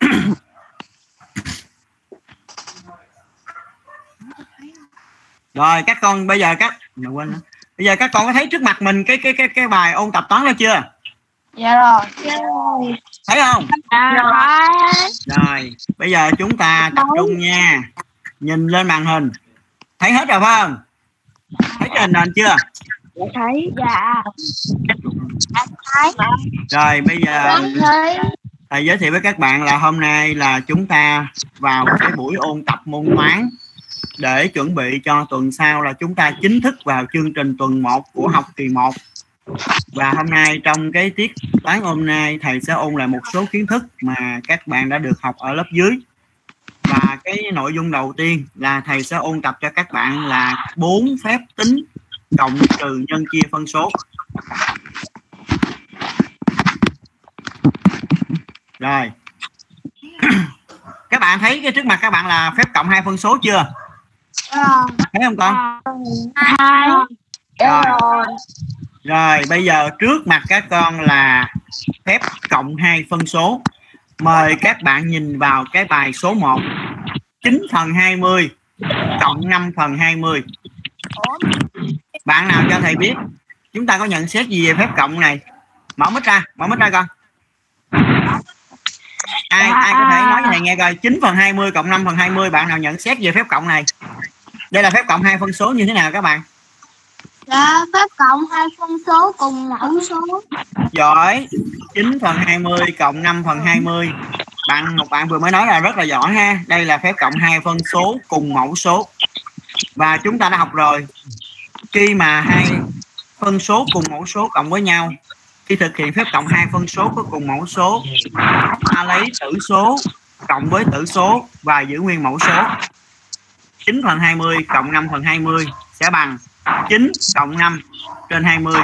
rồi các con bây giờ các Mà quên nữa. bây giờ các con có thấy trước mặt mình cái cái cái cái bài ôn tập toán đó chưa? Dạ rồi. Thấy không? Dạ rồi. Rồi bây giờ chúng ta tập trung nha. Nhìn lên màn hình. Thấy hết rồi phải không thấy trên nền chưa? Thấy dạ. Thấy. Rồi bây giờ thấy. Thầy giới thiệu với các bạn là hôm nay là chúng ta vào cái buổi ôn tập môn toán để chuẩn bị cho tuần sau là chúng ta chính thức vào chương trình tuần 1 của học kỳ 1 và hôm nay trong cái tiết toán hôm nay thầy sẽ ôn lại một số kiến thức mà các bạn đã được học ở lớp dưới và cái nội dung đầu tiên là thầy sẽ ôn tập cho các bạn là bốn phép tính cộng trừ nhân chia phân số. Rồi. Các bạn thấy cái trước mặt các bạn là phép cộng hai phân số chưa? Thấy không con? Rồi. rồi bây giờ trước mặt các con là phép cộng hai phân số mời các bạn nhìn vào cái bài số 1 9 phần 20 cộng 5 phần 20 bạn nào cho thầy biết? Chúng ta có nhận xét gì về phép cộng này? Mở mic ra, mở mic ra con ai ai có thể nói cho thầy nghe coi? 9 phần 20 cộng 5 phần 20 bạn nào nhận xét về phép cộng này? Đây là phép cộng hai phân số như thế nào các bạn? Dạ, phép cộng hai phân số cùng mẫu số. giỏi. 9 phần 20 cộng 5 phần 20 bạn một bạn vừa mới nói là rất là giỏi ha. Đây là phép cộng hai phân số cùng mẫu số. Và chúng ta đã học rồi. Khi mà hai phân số cùng mẫu số cộng với nhau khi thực hiện phép cộng hai phân số có cùng mẫu số ta lấy tử số cộng với tử số và giữ nguyên mẫu số. 9 phần 20 cộng 5 phần 20 sẽ bằng 9 cộng 5 trên 20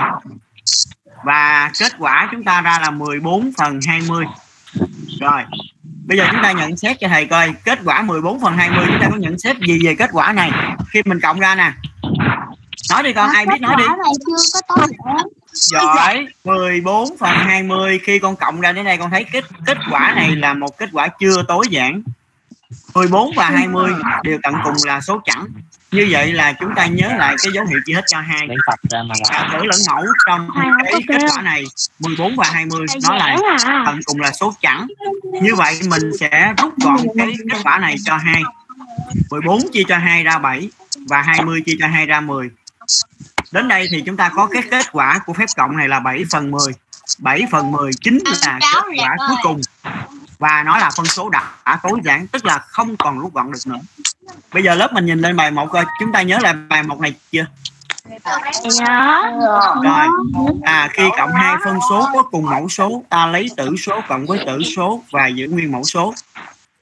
và kết quả chúng ta ra là 14 phần 20 rồi bây giờ chúng ta nhận xét cho thầy coi kết quả 14 phần 20 chúng ta có nhận xét gì về kết quả này? Khi mình cộng ra nè. Nói đi con ai biết nói đi. giỏi 14 phần 20 khi con cộng ra đến đây con thấy kết kết quả này là một kết quả chưa tối giản 14 và 20 đều tận cùng là số chẵn. Như vậy là chúng ta nhớ lại cái dấu hiệu chia hết cho hai. Cả thử lẫn mẫu trong cái kết quả này 14 và 20 nó là tận cùng là số chẵn. Như vậy mình sẽ rút gọn cái kết quả này cho hai. 14 chia cho 2 ra 7 và 20 chia cho 2 ra 10 đến đây thì chúng ta có cái kết quả của phép cộng này là 7 phần 10 7 phần 10 chính là kết quả cuối cùng. Và nó là phân số đã, đã tối giản tức là không còn rút gọn được nữa. Bây giờ lớp mình nhìn lên bài một coi. Chúng ta nhớ lại bài một này chưa? Rồi. À khi cộng hai phân số có cùng mẫu số ta lấy tử số cộng với tử số và giữ nguyên mẫu số.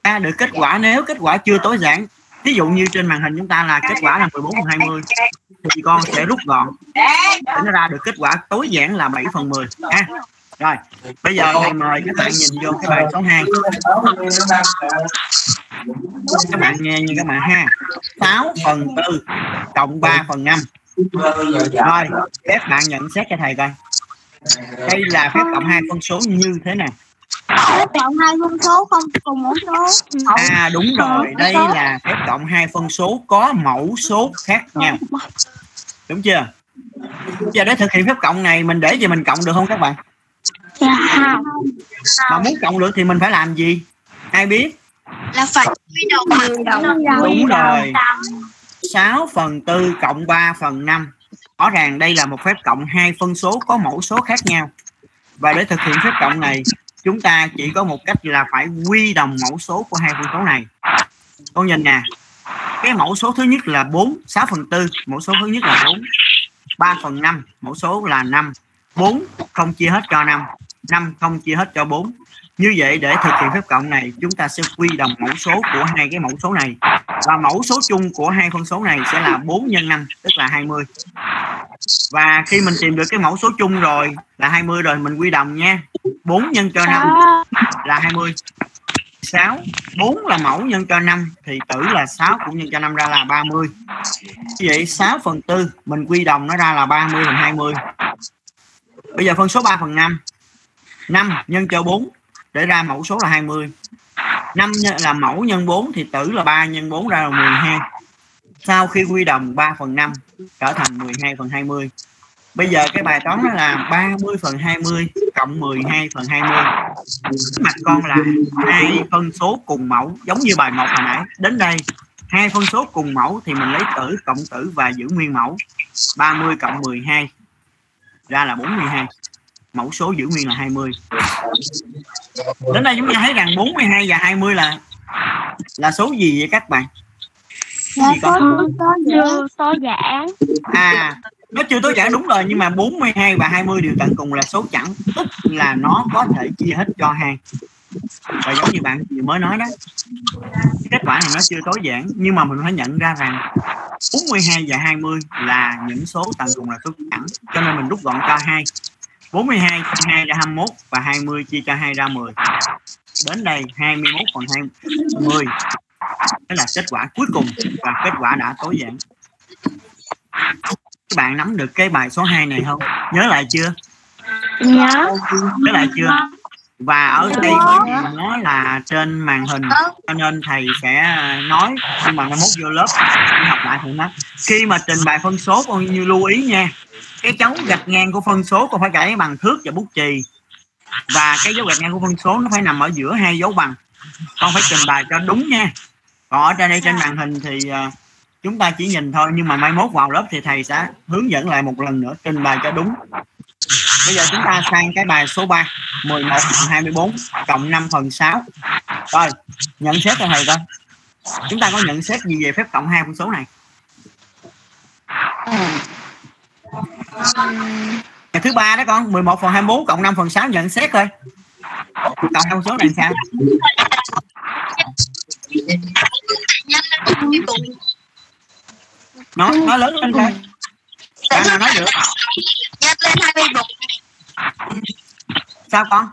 Ta được kết quả nếu kết quả chưa tối giản ví dụ như trên màn hình chúng ta là kết quả là 14 phần 20 thì con sẽ rút gọn. Để nó ra được kết quả tối giản là 7 phần 10 ha. À. rồi, bây giờ thầy mời các bạn nhìn vô cái bài số 2 các bạn nghe như các bạn ha. 6 phần 4 cộng 3 phần 5 rồi các bạn nhận xét cho thầy coi. Đây là phép cộng hai con số như thế nào? Phép cộng hai phân số không cùng mẫu số. Mẫu à đúng rồi. đây là phép cộng hai phân số có mẫu số khác nhau đúng chưa? Giờ để thực hiện phép cộng này mình để gì mình cộng được không các bạn? Dạ. mà muốn cộng được thì mình phải làm gì? Ai biết? Là phải quy đồng bằng Đúng rồi. 6 phần 4 cộng 3 phần 5 rõ ràng đây là một phép cộng hai phân số có mẫu số khác nhau. Và để thực hiện phép cộng này chúng ta chỉ có một cách là phải quy đồng mẫu số của hai phân số này. Con nhìn nè, cái mẫu số thứ nhất là 4 6 phần 4 mẫu số thứ nhất là 4 3 phần 5 mẫu số là 5 4 không chia hết cho 5 5 không chia hết cho 4 như vậy để thực hiện phép cộng này chúng ta sẽ quy đồng mẫu số của hai cái mẫu số này. Và mẫu số chung của hai phân số này sẽ là 4 nhân 5 tức là 20 và khi mình tìm được cái mẫu số chung rồi là 20 rồi mình quy đồng nha. 4 nhân cho 5 là 20 6 4 là mẫu nhân cho 5 thì tử là 6 cũng nhân cho 5 ra là 30 như vậy 6 phần 4 mình quy đồng nó ra là 30 phần 20 bây giờ phân số 3 phần 5 5 nhân cho 4 để ra mẫu số là 20 5 là mẫu nhân 4 thì tử là 3 nhân 4 ra là 12 sau khi quy đồng 3 phần 5 trở thành 12 phần 20 bây giờ cái bài toán đó là 30 phần 20 cộng 12 phần 20 mặt con là hai phân số cùng mẫu, giống như bài 1 hồi nãy. Đến đây, hai phân số cùng mẫu thì mình lấy tử cộng tử và giữ nguyên mẫu. 30 cộng 12 ra là 42 mẫu số giữ nguyên là 20 đến đây chúng ta thấy rằng 42 và 20 là là số gì vậy các bạn? Dạ, gì con? số số chưa số giãn à nó chưa tối giản đúng rồi nhưng mà 42 và 20 đều tận cùng là số chẵn tức là nó có thể chia hết cho hai và giống như bạn vừa mới nói đó kết quả này nó chưa tối giản nhưng mà mình phải nhận ra rằng 42 và 20 là những số tận cùng là số chẵn cho nên mình rút gọn cho hai 42 chia 2 ra 21 và 20 chia cho 2 ra 10 đến đây 21 phần 20 đó là kết quả cuối cùng và kết quả đã tối giản. Các bạn nắm được cái bài số 2 này không? Nhớ lại chưa? Nhớ. Nhớ lại chưa? Và ở đây nó là trên màn hình. Cho nên thầy sẽ nói nhưng mà nó mốt vô lớp học lại thầy nói khi mà trình bày phân số con như lưu ý nha cái dấu gạch ngang của phân số con phải gãy bằng thước và bút chì. Và cái dấu gạch ngang của phân số nó phải nằm ở giữa hai dấu bằng. Con phải trình bày cho đúng nha. Còn ở trên đây, trên màn hình thì à, chúng ta chỉ nhìn thôi, nhưng mà mai mốt vào lớp thì thầy sẽ hướng dẫn lại một lần nữa trình bày cho đúng. Bây giờ chúng ta sang cái bài số 3 11 phần 24 cộng 5 phần 6 rồi, nhận xét cho thầy coi. Chúng ta có nhận xét gì về phép cộng hai phân số này? Ừ. Ngày thứ ba đó con 11 phần 24 cộng 5 phần 6 nhận xét thôi. Cộng hai số này sao? Nói nói lớn lên thôi. Bạn nào nói được? Nhân lên 21 sao con?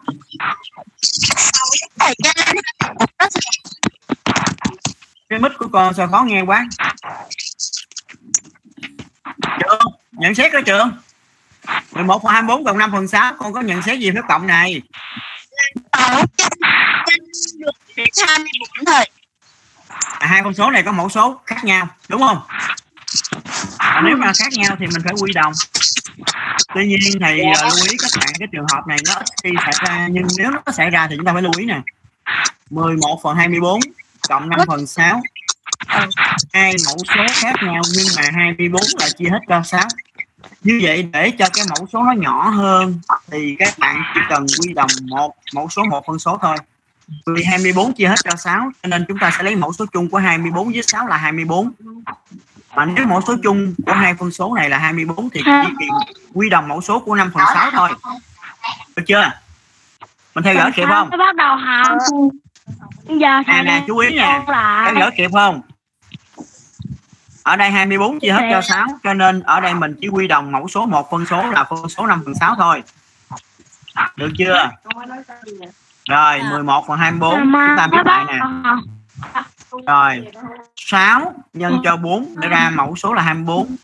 Cái mic của con sao khó nghe quá nhận xét đó trường. 11 phần 24 cộng 5 phần 6 con có nhận xét gì phép cộng này. Tổ chân nhân được 24 thời à, hai con số này có mẫu số khác nhau đúng không? À, nếu mà khác nhau thì mình phải quy đồng. Tuy nhiên thầy ờ, lưu ý các bạn cái trường hợp này nó ít khi xảy ra nhưng nếu nó xảy ra thì chúng ta phải lưu ý nè. 11 phần 24 cộng 5 phần 6 hai mẫu số khác nhau nhưng mà 24 là chia hết cho 6 như vậy để cho cái mẫu số nó nhỏ hơn thì các bạn chỉ cần quy đồng một mẫu số một phân số thôi. Vì 24 chia hết cho 6 cho nên chúng ta sẽ lấy mẫu số chung của 24 với 6 là 24 mà nếu mẫu số chung của hai phân số này là 24 thì chỉ cần quy đồng mẫu số của 5 phần 6 thôi. Được chưa? Mình theo dõi kịp không? bắt đầu học giờ thầy nè chú ý nè. theo dõi kịp không ở đây 24 chia hết cho 6 cho nên ở đây mình chỉ quy đồng mẫu số một phân số là phân số 5 phần 6 thôi. Được chưa? Rồi 11 phần 24 chúng ta biết lại nè. Rồi 6 nhân cho 4 để ra mẫu số là 24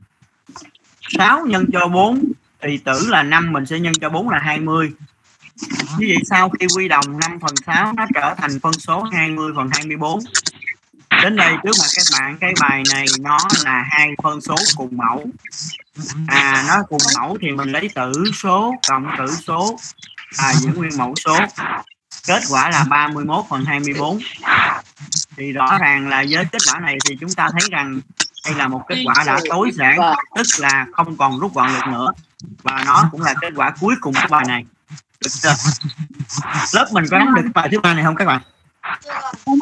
6 nhân cho 4 thì tử là 5 mình sẽ nhân cho 4 là 20 như vậy sau khi quy đồng 5 phần 6 nó trở thành phân số 20 phần 24 đến đây trước mặt các bạn, cái bài này nó là hai phân số cùng mẫu. À nó cùng mẫu thì mình lấy tử số cộng tử số à giữ nguyên mẫu số. Kết quả là 31 phần 24 thì rõ ràng là với kết quả này thì chúng ta thấy rằng đây là một kết quả đã tối giản, tức là không còn rút gọn được nữa. Và nó cũng là kết quả cuối cùng của bài này. Được chưa? lớp mình có nắm được bài thứ ba này không các bạn?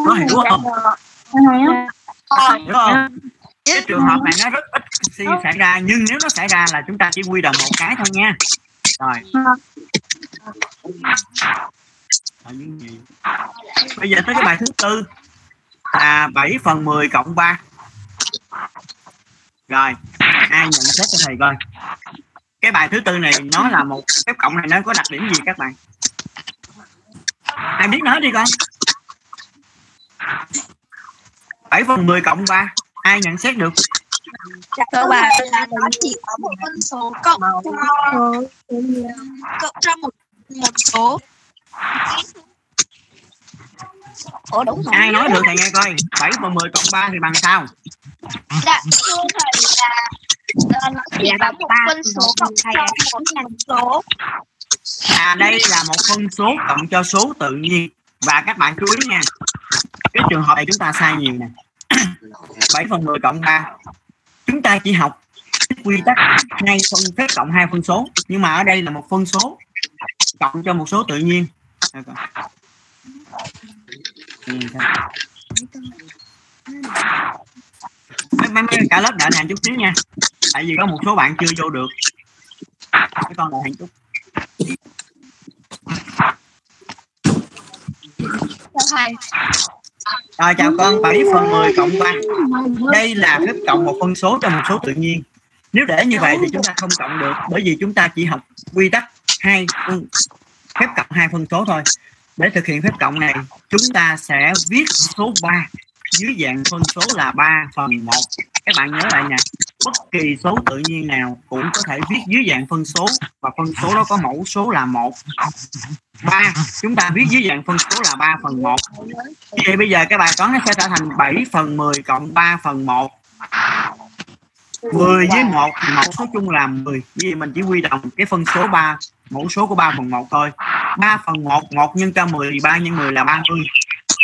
Có hiểu không? Không? Cái trường hợp này nó rất ít khi xảy ra nhưng nếu nó xảy ra là chúng ta chỉ quy đồng một cái thôi nha. Rồi. Ở những gì? bây giờ tới cái bài thứ tư. Là 7 phần 10 cộng 3 rồi ai nhận xét cho thầy coi. Cái bài thứ tư này nó là một phép cộng này nó có đặc điểm gì các bạn? Ai biết nói đi con 7 phần 10 cộng 3 ai nhận xét được? Cơ bản là nó chỉ có một phân số cộng cho cộng cho một một số. Ủa đúng rồi. ai nói được thầy nghe coi. 7 phần 10 cộng 3 thì bằng sao? Dạ, thưa thầy là ờ, nó chỉ có một phân số cộng cho một thành số. à đây là một phân số cộng cho số tự nhiên. Và các bạn chú ý nha cái trường hợp này chúng ta sai nhiều nè. 7 phần 10 cộng 3 chúng ta chỉ học quy tắc hai phân phép cộng hai phân số. Nhưng mà ở đây là một phân số cộng cho một số tự nhiên. Mấy, mấy, mấy cả lớp đợi hàng chút xíu nha. Tại vì có một số bạn chưa vô được. Cái con đợi hàng chút Chào thầy, À, chào con 7 phần 10 cộng 3 đây là phép cộng một phân số cho một số tự nhiên. Nếu để như vậy thì chúng ta không cộng được bởi vì chúng ta chỉ học quy tắc hai phép cộng hai phân số thôi. Để thực hiện phép cộng này chúng ta sẽ viết số 3 dưới dạng phân số là 3 phần 1 các bạn nhớ lại nè, bất kỳ số tự nhiên nào cũng có thể viết dưới dạng phân số và phân số đó có mẫu số là 1 3 chúng ta viết dưới dạng phân số là 3 phần 1 vậy bây giờ cái bài toán nó sẽ trở thành 7 phần 10 cộng 3 phần 1 10 với 1 thì mẫu số chung là 10 vì mình chỉ quy đồng cái phân số 3 mẫu số của 3 phần 1 thôi. 3 phần 1 1 nhân cho 10 thì 3 nhân 10 là 30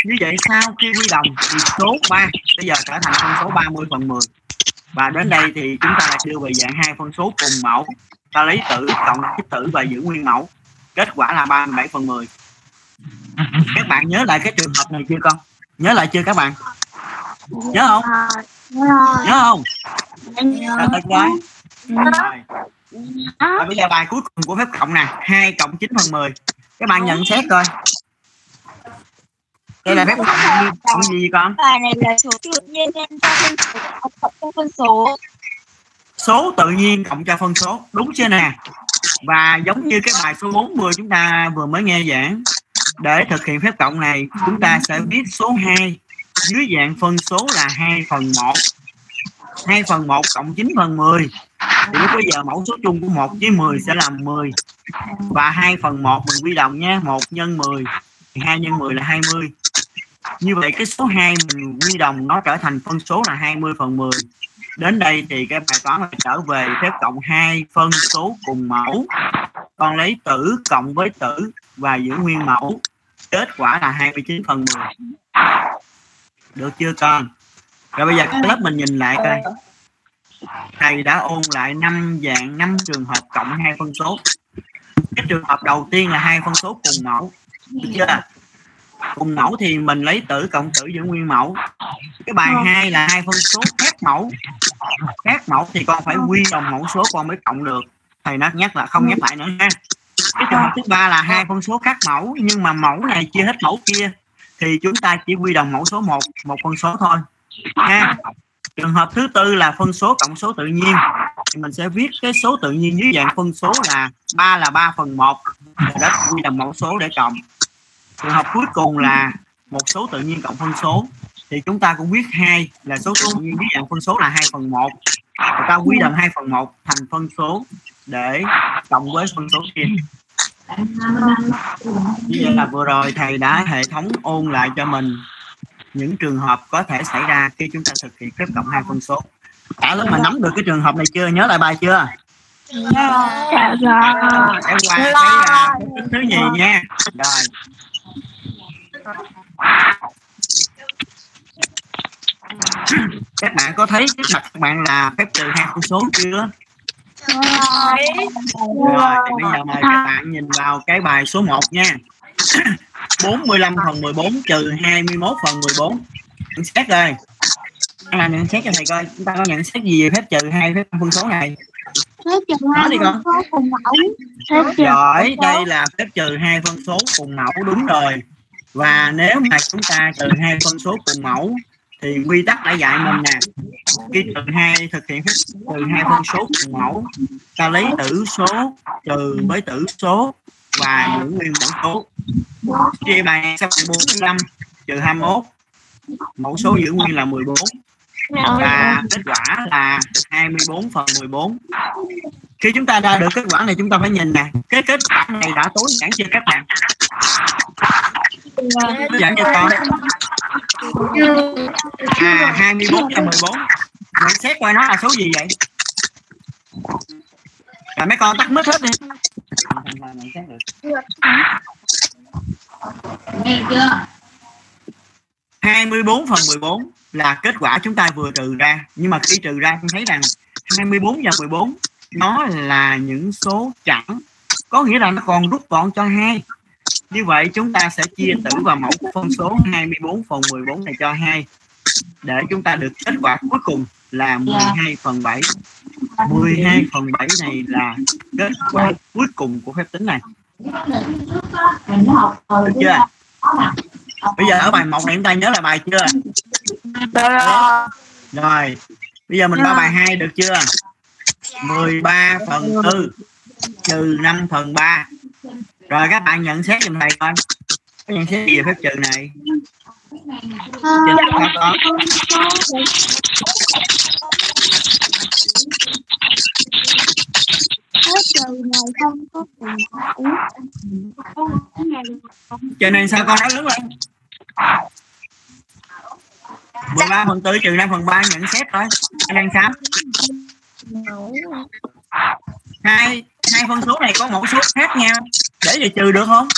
như vậy sau khi quy đồng thì số 3 bây giờ trở thành phân số 30 phần 10 và đến đây thì chúng ta lại đưa về dạng hai phân số cùng mẫu. Ta lấy tử cộng kích tử và giữ nguyên mẫu. Kết quả là 37 phần 10 các bạn nhớ lại cái trường hợp này chưa con? Nhớ lại chưa các bạn? Nhớ không? Nhớ không? Rồi, tuyệt vời. Và bây giờ bài cuối cùng của phép cộng nè. 2 cộng 9 phần 10 các bạn nhận xét coi đây là phép cộng gì, cộng gì con? Bài này là số tự nhiên nên cho phân số cộng cho phân số. số tự nhiên cộng cho phân số. Đúng chưa nè? Và giống như cái bài số 40 chúng ta vừa mới nghe giảng để thực hiện phép cộng này chúng ta sẽ viết số 2 dưới dạng phân số là 2 phần 1 2 phần 1 cộng 9 phần 10 thì lúc bây giờ mẫu số chung của 1 với 10 sẽ là 10 và 2 phần 1 mình quy đồng nha. 1 nhân 10 thì 2 nhân 10 là 20 như vậy cái số 2 mình quy đồng nó trở thành phân số là 20 phần 10 đến đây thì cái bài toán là trở về phép cộng hai phân số cùng mẫu. Con lấy tử cộng với tử và giữ nguyên mẫu. Kết quả là 29 phần 10 được chưa con? Rồi bây giờ các lớp mình nhìn lại coi. Thầy đã ôn lại năm dạng năm trường hợp cộng hai phân số. Cái trường hợp đầu tiên là hai phân số cùng mẫu. Được chưa? Cùng mẫu thì mình lấy tử cộng tử giữ nguyên mẫu. Cái bài hai là hai phân số khác mẫu. Khác mẫu thì con phải quy đồng mẫu số con mới cộng được. Thầy nó nhắc là không nhắc lại nữa ha cái trường hợp thứ ba là hai phân số khác mẫu nhưng mà mẫu này chia hết mẫu kia thì chúng ta chỉ quy đồng mẫu số 1 một phân số thôi. Ha trường hợp thứ tư là phân số cộng số tự nhiên. Thì mình sẽ viết cái số tự nhiên dưới dạng phân số là 3 là 3 phần 1 đó quy đồng mẫu số để cộng trường hợp cuối cùng là một số tự nhiên cộng phân số. Thì chúng ta cũng viết hai là số tự nhiên dưới dạng phân số là 2 phần 1 người ta quy đồng 2 phần 1 thành phân số để cộng với phân số kia. Như vậy là vừa rồi thầy đã hệ thống ôn lại cho mình những trường hợp có thể xảy ra khi chúng ta thực hiện phép cộng hai phân số. Cả lớp mà nắm được cái trường hợp này chưa? Nhớ lại bài chưa? Dạ rồi. sẽ qua cái à, cái thứ nhì nha. Rồi các bạn có thấy trước mặt các bạn là phép trừ hai phân số chưa? Rồi thì bây giờ mời các bạn nhìn vào cái bài số 1 nha. 45 phần 14 trừ 21 phần 14 nhận xét rồi. À, nhận xét cho thầy coi. Chúng ta có nhận xét gì về phép trừ hai phép phân số này? Phép trừ hai đi con. phân số cùng mẫu. Phép trừ giỏi đây là phép trừ hai phân số cùng mẫu. Đúng rồi và nếu mà chúng ta trừ hai phân số cùng mẫu, thì quy tắc đã dạy mình nè. Khi trừ hai, thực hiện phép trừ hai phân số cùng mẫu, ta lấy tử số, trừ với tử số và giữ nguyên mẫu số. Chia bài sau sẽ bằng 45 trừ 21 mẫu số giữ nguyên là 14 và kết quả là 24 phần 14 khi chúng ta ra được kết quả này, chúng ta phải nhìn nè. Cái kết quả này đã tối giản chưa các bạn? Tối giản cho con à 24 và 14 nhận xét qua nó là số gì vậy? Rồi mấy con tắt mất hết đi. nhận xét được. Nghe chưa? 24 phần 14 là kết quả chúng ta vừa trừ ra. Nhưng mà khi trừ ra chúng thấy rằng 24 và 14 nó là những số chẵn. Có nghĩa là nó còn rút gọn cho hai như vậy chúng ta sẽ chia tử vào mẫu của phân số 24 phần 14 này cho 2 để chúng ta được kết quả cuối cùng là 12 phần 7 12 phần 7 này là kết quả cuối cùng của phép tính này. Được chưa? Bây giờ ở bài một này chúng ta nhớ là bài chưa? Rồi bây giờ mình qua bài 2 được chưa? 13 phần 4 trừ 5 phần 3 rồi các bạn nhận xét giùm thầy coi. Có nhận xét gì về phép trừ này? Trên lớp có cho nên sao con nói lớn lên? 13 phần 4 trừ 5 phần 3 nhận xét thôi. Anh đang sao hai hai phân số này có mẫu số khác nhau để gì trừ được không?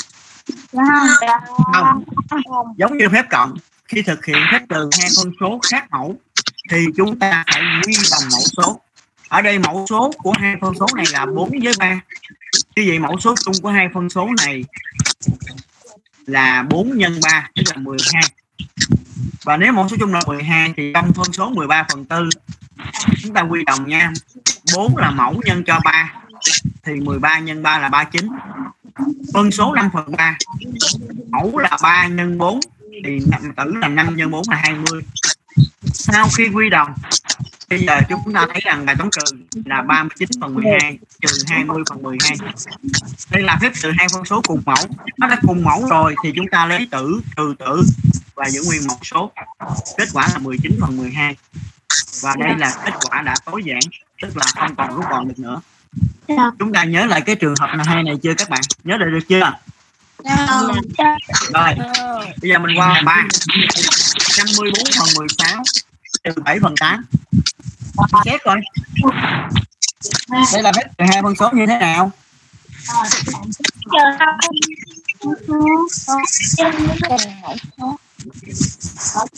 Không. Giống như phép cộng. Khi thực hiện phép trừ hai phân số khác mẫu thì chúng ta phải quy đồng mẫu số. Ở đây mẫu số của hai phân số này là 4 với 3 như vậy mẫu số chung của hai phân số này là 4 nhân 3 tức là 12 và nếu mẫu số chung là 12 thì trong phân số 13 phần 4 chúng ta quy đồng nha. 4 là mẫu nhân cho 3 thì 13 nhân 3 là 39 phân số 5 phần 3 mẫu là 3 nhân 4 thì tử là 5 nhân 4 là 20 sau khi quy đồng, bây giờ chúng ta thấy rằng bài toán trừ là 39 phần 12 trừ 20 phần 12 đây là phép trừ hai phân số cùng mẫu. Nó đã cùng mẫu rồi thì chúng ta lấy tử, trừ tử và giữ nguyên một số. Kết quả là 19 phần 12 và đây là kết quả đã tối giản, tức là không còn rút gọn được nữa chúng ta nhớ lại cái trường hợp này hay này chưa các bạn. Nhớ được được chưa? Rồi bây giờ mình qua ba. 54 phần 16 trừ 7 phần 8 xét coi. Đây là phép trừ hai phân số như thế nào?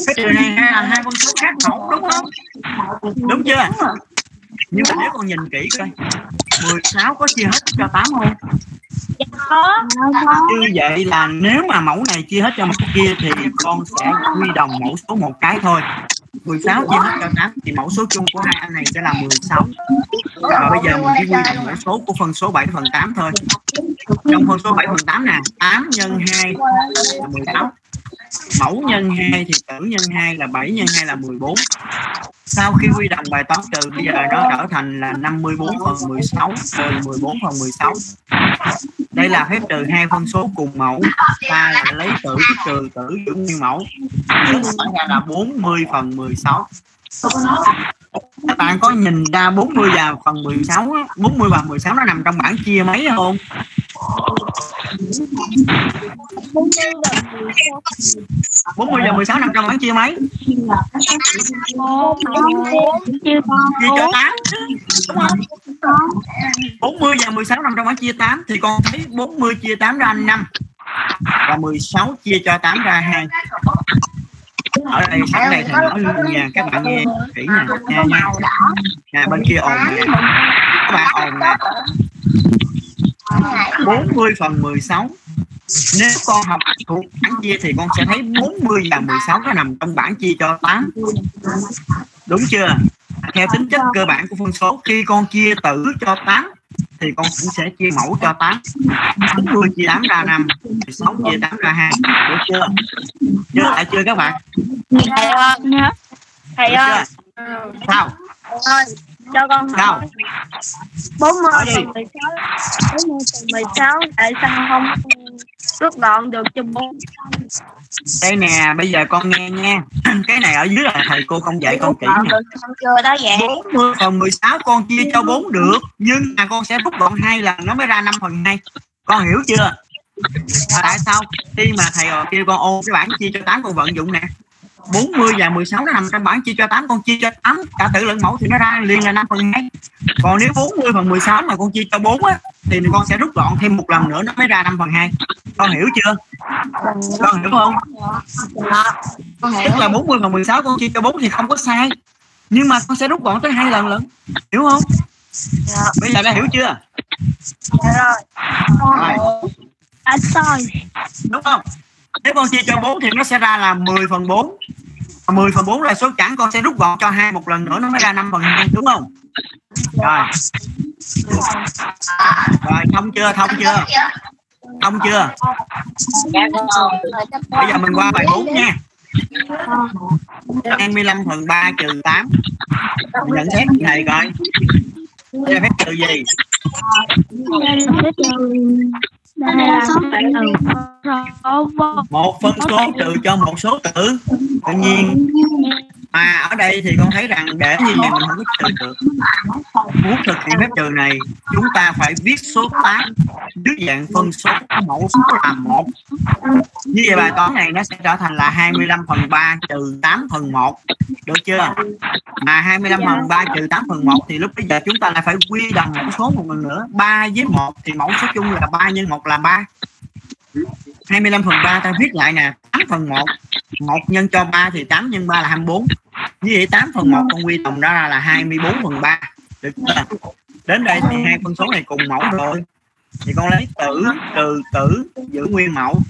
Phép trừ này là hai phân số khác mẫu đúng không? Đúng chưa nhưng mà nếu con nhìn kỹ coi. 16 có chia hết cho 8 không như vậy là nếu mà mẫu này chia hết cho mẫu kia thì con sẽ quy đồng mẫu số một cái thôi 16 chia hết cho 8 thì mẫu số chung của hai anh này sẽ là 16 và bây giờ mình chỉ quy đồng mẫu số của phân số 7 phần 8 thôi. Trong phân số 7 phần 8 nè 8 nhân 2 là 16 mẫu nhân 2 thì tử nhân 2 là 7 nhân 2 là 14 sau khi quy đồng bài toán trừ bây giờ nó trở thành là 54 phần 16 trừ 14 phần 16 đây là phép trừ hai phân số cùng mẫu. Ta là lấy tử trừ tử giữ nguyên mẫu. Là 40 phần 16 các bạn có nhìn ra 40 và phần 16 á, 40 và 16 nó nằm trong bảng chia mấy không? 40 và 16 nằm trong bảng chia mấy? Chia cho 8 đúng không 40 và 16 nằm trong bảng chia 8 thì con thấy 40 chia 8 ra 5 và 16 chia cho 8 ra 2 ở đây sẵn đây thầy nói luôn nha các bạn nghe kỹ nè nha. nha nha bên kia ồn nè. Các bạn ồn nè. 40 phần 16 nếu con học thuộc bảng chia thì con sẽ thấy 40 và 16 nó nằm trong bảng chia cho 8 đúng chưa? Theo tính chất cơ bản của phân số khi con chia tử cho 8 thì con cũng sẽ chia mẫu cho 8 40 chia 8 ra 5 16 chia 8 ra 2 được chưa? Nhớ lại chưa các bạn? Thầy ơi. Chưa? Sao cho con hỏi 40 Hỏi đi. phần 16 40 phần 16 tại sao không rút gọn được cho 4 đây nè bây giờ con nghe nha. Cái này ở dưới là thầy cô không dạy con kỹ vậy? 40 phần 16 con chia cho 4 được nhưng mà con sẽ rút gọn hai lần nó mới ra 5 phần 2 con hiểu chưa? À, tại sao? Khi mà thầy kêu con ôn cái bảng chia cho 8 con vận dụng nè 40 và 16 nó nằm trong bảng chia cho 8 con chia cho 8 cả tử lẫn mẫu thì nó ra liền là 5 phần 2 còn nếu 40 phần 16 mà con chia cho 4 á thì con sẽ rút gọn thêm một lần nữa nó mới ra 5 phần 2 con hiểu chưa? Con hiểu không? Con hiểu. Tức là 40 phần 16 con chia cho 4 thì không có sai. Nhưng mà con sẽ rút gọn tới hai lần lận. Hiểu không? Dạ. bây giờ đã hiểu chưa? Rồi. Rồi. Anh soi. Đúng không nếu con chia cho 4 thì nó sẽ ra là 10 phần 4 10 à, phần 4 là số chẵn, con sẽ rút gọn cho hai một lần nữa, nó mới ra 5 phần 2 đúng không? Rồi. Rồi, thông chưa thông chưa? Thông chưa? Bây giờ mình qua bài 4 nha. 25 phần 3 trừ 8 mình nhận xét thầy coi. Đây phép trừ gì? Là một phân số trừ cho một số tử tự nhiên mà ở đây thì con thấy rằng để như này mình không có trừ được. Muốn thực hiện phép trừ này, chúng ta phải viết số 8 dưới dạng phân số mẫu số là một. Như vậy bài toán này nó sẽ trở thành là 25 phần 3 trừ 8 phần 1 được chưa? Mà 25 phần 3 trừ 8 phần 1 thì lúc bây giờ chúng ta lại phải quy đồng mẫu số một lần nữa. 3 với 1 thì mẫu số chung là 3 nhân 1 là 3 25 phần 3 ta viết lại nè 8 phần 1 1 nhân cho 3 thì 8 nhân 3 là 24 như vậy 8 phần 1 con quy đồng ra là 24 phần 3 được chưa? Đến đây thì hai phân số này cùng mẫu rồi. Thì con lấy tử trừ tử giữ nguyên mẫu.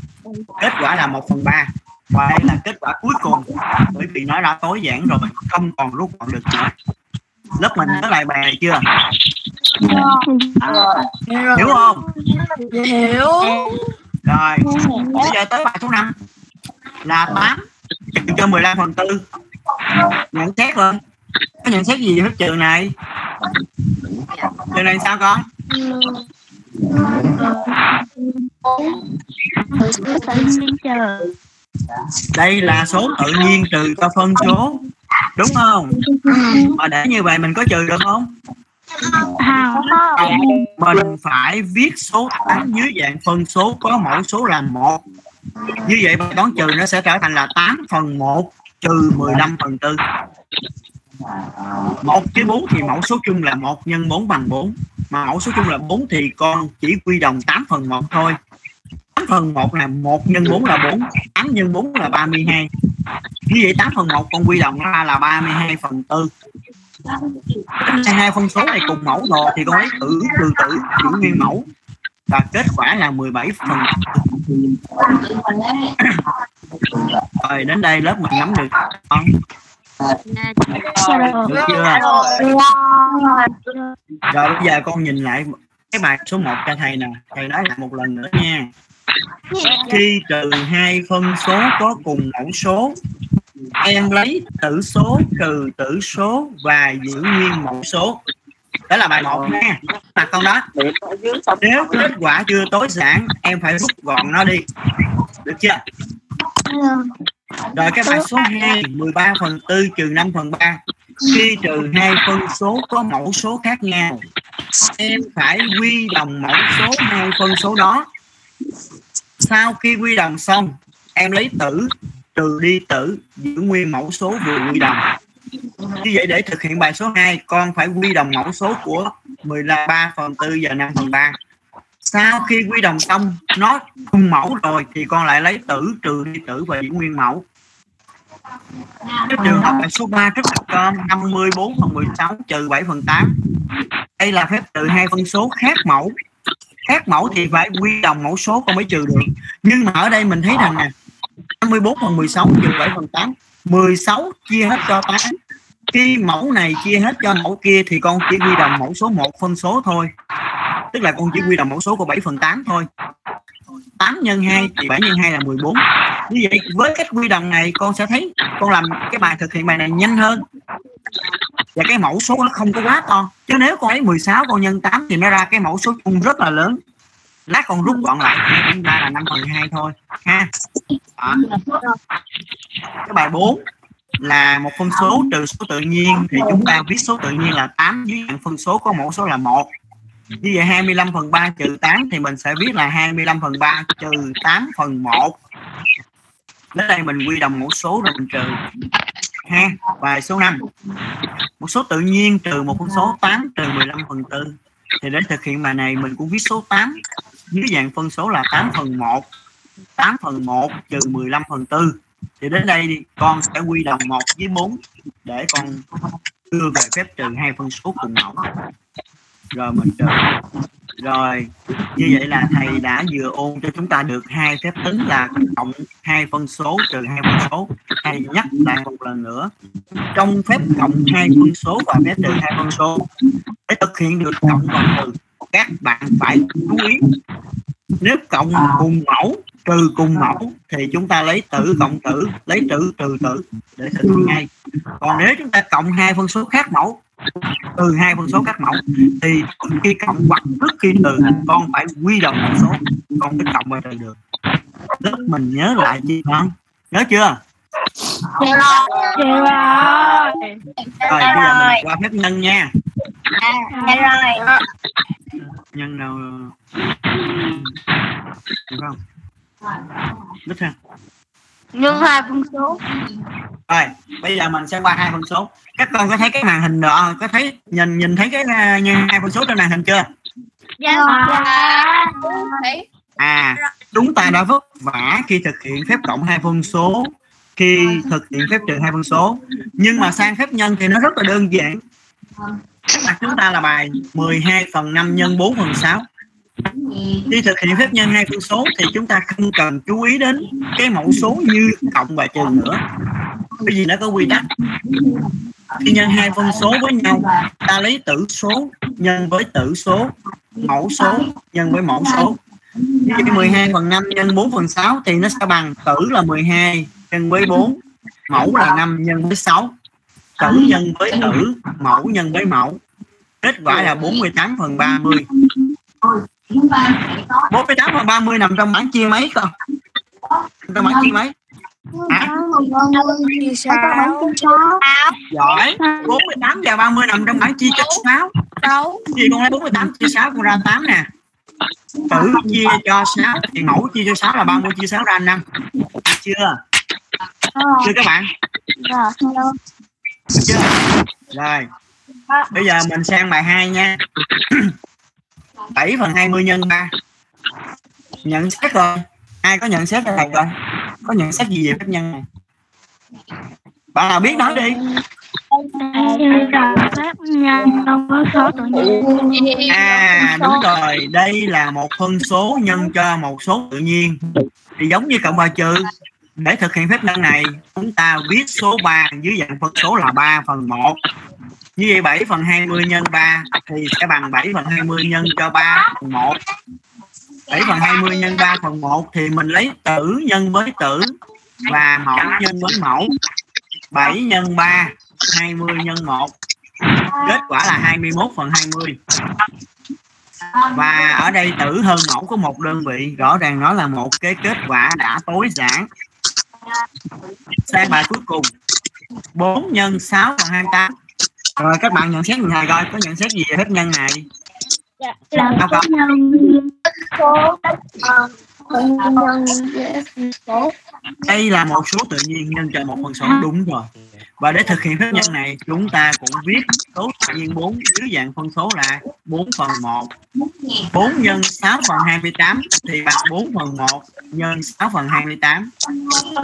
Kết quả là 1 phần 3 và đây là kết quả cuối cùng. Bởi vì nó đã tối giản rồi không còn rút gọn được nữa. Lớp mình nhớ lại bài này chưa? Hiểu không? Hiểu rồi bây giờ tới bài số 5 là 8 trừ cho 15 phần tư. Nhận xét lên. Có nhận xét gì về phép trừ này? Trừ này sao con? Đây là số tự nhiên trừ cho phân số. Đúng không? Mà để như vậy mình có trừ được không hào mình phải viết số 8 dưới dạng phân số có mẫu số là một. Như vậy bài toán trừ nó sẽ trở thành là 8 phần 1 trừ 15 phần 4 1 với 4 thì mẫu số chung là 1 nhân 4 bằng 4 mà mẫu số chung là 4 thì con chỉ quy đồng 8 phần 1 thôi. 8 phần 1 là 1 nhân 4 là 4 8 nhân 4 là 32 như vậy 8 phần 1 con quy đồng ra là 32 phần 4 hai phân số này cùng mẫu rồi thì con lấy tử trừ tử giữ nguyên mẫu. Và kết quả là 17 phần. Rồi đến đây lớp mình nắm được. Không được chưa? Rồi bây giờ con nhìn lại cái bài số 1 cho thầy nè. Thầy nói lại một lần nữa nha. Khi trừ hai phân số có cùng mẫu số em lấy tử số trừ tử số và giữ nguyên mẫu số. Đó là bài một nha. Mặt con đó. Nếu kết quả chưa tối giản, em phải rút gọn nó đi. Được chưa? Rồi cái bài số 2 13 phần 4 trừ 5 phần 3 khi trừ hai phân số có mẫu số khác nhau, em phải quy đồng mẫu số hai phân số đó. Sau khi quy đồng xong, em lấy tử trừ đi tử giữ nguyên mẫu số vừa quy đồng. Như vậy để thực hiện bài số 2 con phải quy đồng mẫu số của 13 phần 4 và 5 phần 3 sau khi quy đồng xong, nó cùng mẫu rồi thì con lại lấy tử trừ đi tử và giữ nguyên mẫu. Cái trường hợp bài số 3 rất là con 54 phần 16 trừ 7 phần 8 đây là phép trừ hai phân số khác mẫu. Khác mẫu thì phải quy đồng mẫu số con mới trừ được. Nhưng mà ở đây mình thấy rằng nè 54 phần 16 trừ 7 phần 8 16 chia hết cho 8 khi mẫu này chia hết cho mẫu kia thì con chỉ quy đồng mẫu số 1 phân số thôi. Tức là con chỉ quy đồng mẫu số của 7 phần 8 thôi. 8 nhân 2 thì 7 nhân 2 là 14 như vậy, với cách quy đồng này, con sẽ thấy con làm cái bài thực hiện bài này nhanh hơn. Và cái mẫu số nó không có quá to. Chứ nếu con lấy 16 con nhân 8 thì nó ra cái mẫu số chung rất là lớn lát con rút gọn lại chúng ta là 5 phần 2 thôi, ha. Đó. cái bài 4 là một phân số trừ số tự nhiên, thì chúng ta viết số tự nhiên là 8 dưới dạng phân số có mẫu số là 1 như vậy 25 phần 3 trừ 8 thì mình sẽ viết là 25 phần 3 trừ 8 phần 1 đến đây mình quy đồng mẫu số rồi mình trừ, ha. Và số 5 một số tự nhiên trừ một phân số 8 trừ 15 phần 4 thì để thực hiện bài này mình cũng viết số 8 dưới dạng phân số là 8 phần 1 8 phần 1 trừ 15 phần 4 thì đến đây thì con sẽ quy đồng 1 với 4 để con đưa về phép trừ hai phân số cùng mẫu. Rồi mình trừ. Rồi, như vậy là thầy đã vừa ôn cho chúng ta được hai phép tính là cộng hai phân số trừ hai phân số. Thầy nhắc lại một lần nữa. Trong phép cộng hai phân số và phép trừ hai phân số, để thực hiện được cộng và trừ các bạn phải chú ý. Nếu cộng cùng mẫu trừ cùng mẫu thì chúng ta lấy tử cộng tử lấy trừ trừ tử để thực hiện ngay. Còn nếu chúng ta cộng hai phân số khác mẫu từ hai phân số khác mẫu thì trước khi cộng hoặc trước khi trừ con phải quy đồng một số con mới cộng và trừ được. Lớp mình nhớ lại chi con nhớ chưa? Dạ rồi. rồi. Bây giờ mình qua phép nhân nha. À, dạ rồi. Nhân đâu được không Đích ha Nhưng hai phân số. rồi bây giờ mình sẽ qua hai phân số các con có thấy cái màn hình đó có thấy nhìn nhìn thấy cái uh, nhân hai phân số trên màn hình chưa Dạ. Dạ. Thấy. à chúng ta đã vất vả khi thực hiện phép cộng hai phân số khi thực hiện phép trừ hai phân số nhưng mà sang phép nhân thì nó rất là đơn giản mặt chúng ta là bài 12 phần 5 nhân 4 phần 6 khi thực hiện phép nhân hai phương số thì chúng ta không cần chú ý đến cái mẫu số như cộng và trừ nữa. Bởi vì nó có quy tắc. Khi nhân hai phân số với nhau, ta lấy tử số nhân với tử số, mẫu số nhân với mẫu số. Khi 12 phần 5 nhân 4 phần 6 thì nó sẽ bằng tử là 12 nhân với 4 mẫu là 5 nhân với 6 tử nhân với tử mẫu nhân với mẫu. Kết quả là 48 phần 30 48 phần 30 nằm trong bảng chia mấy con? Trong bảng chia mấy? Hả? Giỏi. 48 và 30 nằm trong bảng chia cho 6 Sáu. gì con lấy 48 chia 6 con ra 8 nè. Tử chia cho 6 thì mẫu chia cho 6 là 30 chia 6 ra 5 chưa? Chưa các bạn chưa rồi. Bây giờ mình sang bài 2 nha. 7 phần 20 nhân 3 nhận xét rồi. Ai có nhận xét rồi rồi? Có nhận xét gì về phép nhân này? Bạn nào biết nói đi. Phép nhân không có số tự nhiên. à đúng rồi. Đây là một phân số nhân cho một số tự nhiên. Thì giống như cộng và trừ để thực hiện phép nhân này, chúng ta viết số 3 dưới dạng phân số là 3 phần 1 như vậy 7 phần 20 nhân 3 thì sẽ bằng 7 phần 20 nhân cho 3 phần 1 7 phần 20 nhân 3 phần 1 thì mình lấy tử nhân với tử và mẫu nhân với mẫu. 7 nhân 3 20 nhân 1 kết quả là 21 phần 20 và ở đây tử hơn mẫu có một đơn vị, rõ ràng nó là một cái kết quả đã tối giản sang bài cuối cùng 4 nhân 6 phần 28 rồi các bạn nhận xét này coi có nhận xét gì về phép nhân này Là Đâu có. phép nhân Số. Nhân số. đây là một số tự nhiên nhân cho một phân số đúng rồi. Và để thực hiện phép nhân này chúng ta cũng viết số tự nhiên 4 dưới dạng phân số là 4 phần 1 4 nhân 6 phần 28 thì bằng 4 phần 1 nhân 6 phần 28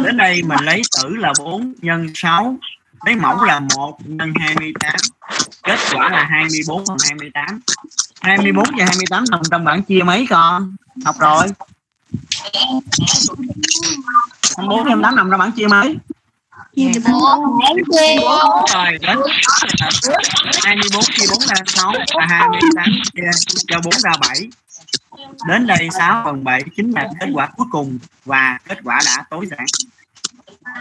đến đây mình lấy tử là 4 nhân 6 lấy mẫu là 1 nhân 28 kết quả là 24 phần 28 24 và 28 nằm trong bảng chia mấy con? Học rồi 24 28 nằm trong bảng chia mấy? Rồi đến 24 chia 4 ra 6 và 28 chia cho 4 ra 7 đến đây 6 phần 7 chính là kết quả cuối cùng và kết quả đã tối giản.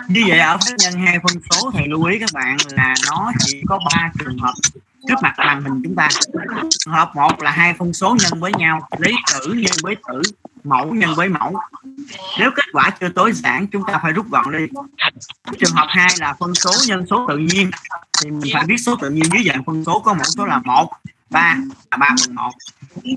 Như vậy ở phép nhân hai phân số thầy lưu ý các bạn là nó chỉ có ba trường hợp trước mặt màn hình chúng ta. Trường hợp một là hai phân số nhân với nhau lấy tử nhân với tử mẫu nhân với mẫu. Nếu kết quả chưa tối giản, chúng ta phải rút gọn đi. Trường hợp hai là phân số nhân số tự nhiên, thì mình phải viết số tự nhiên dưới dạng phân số có mẫu số là một, ba là ba phần một.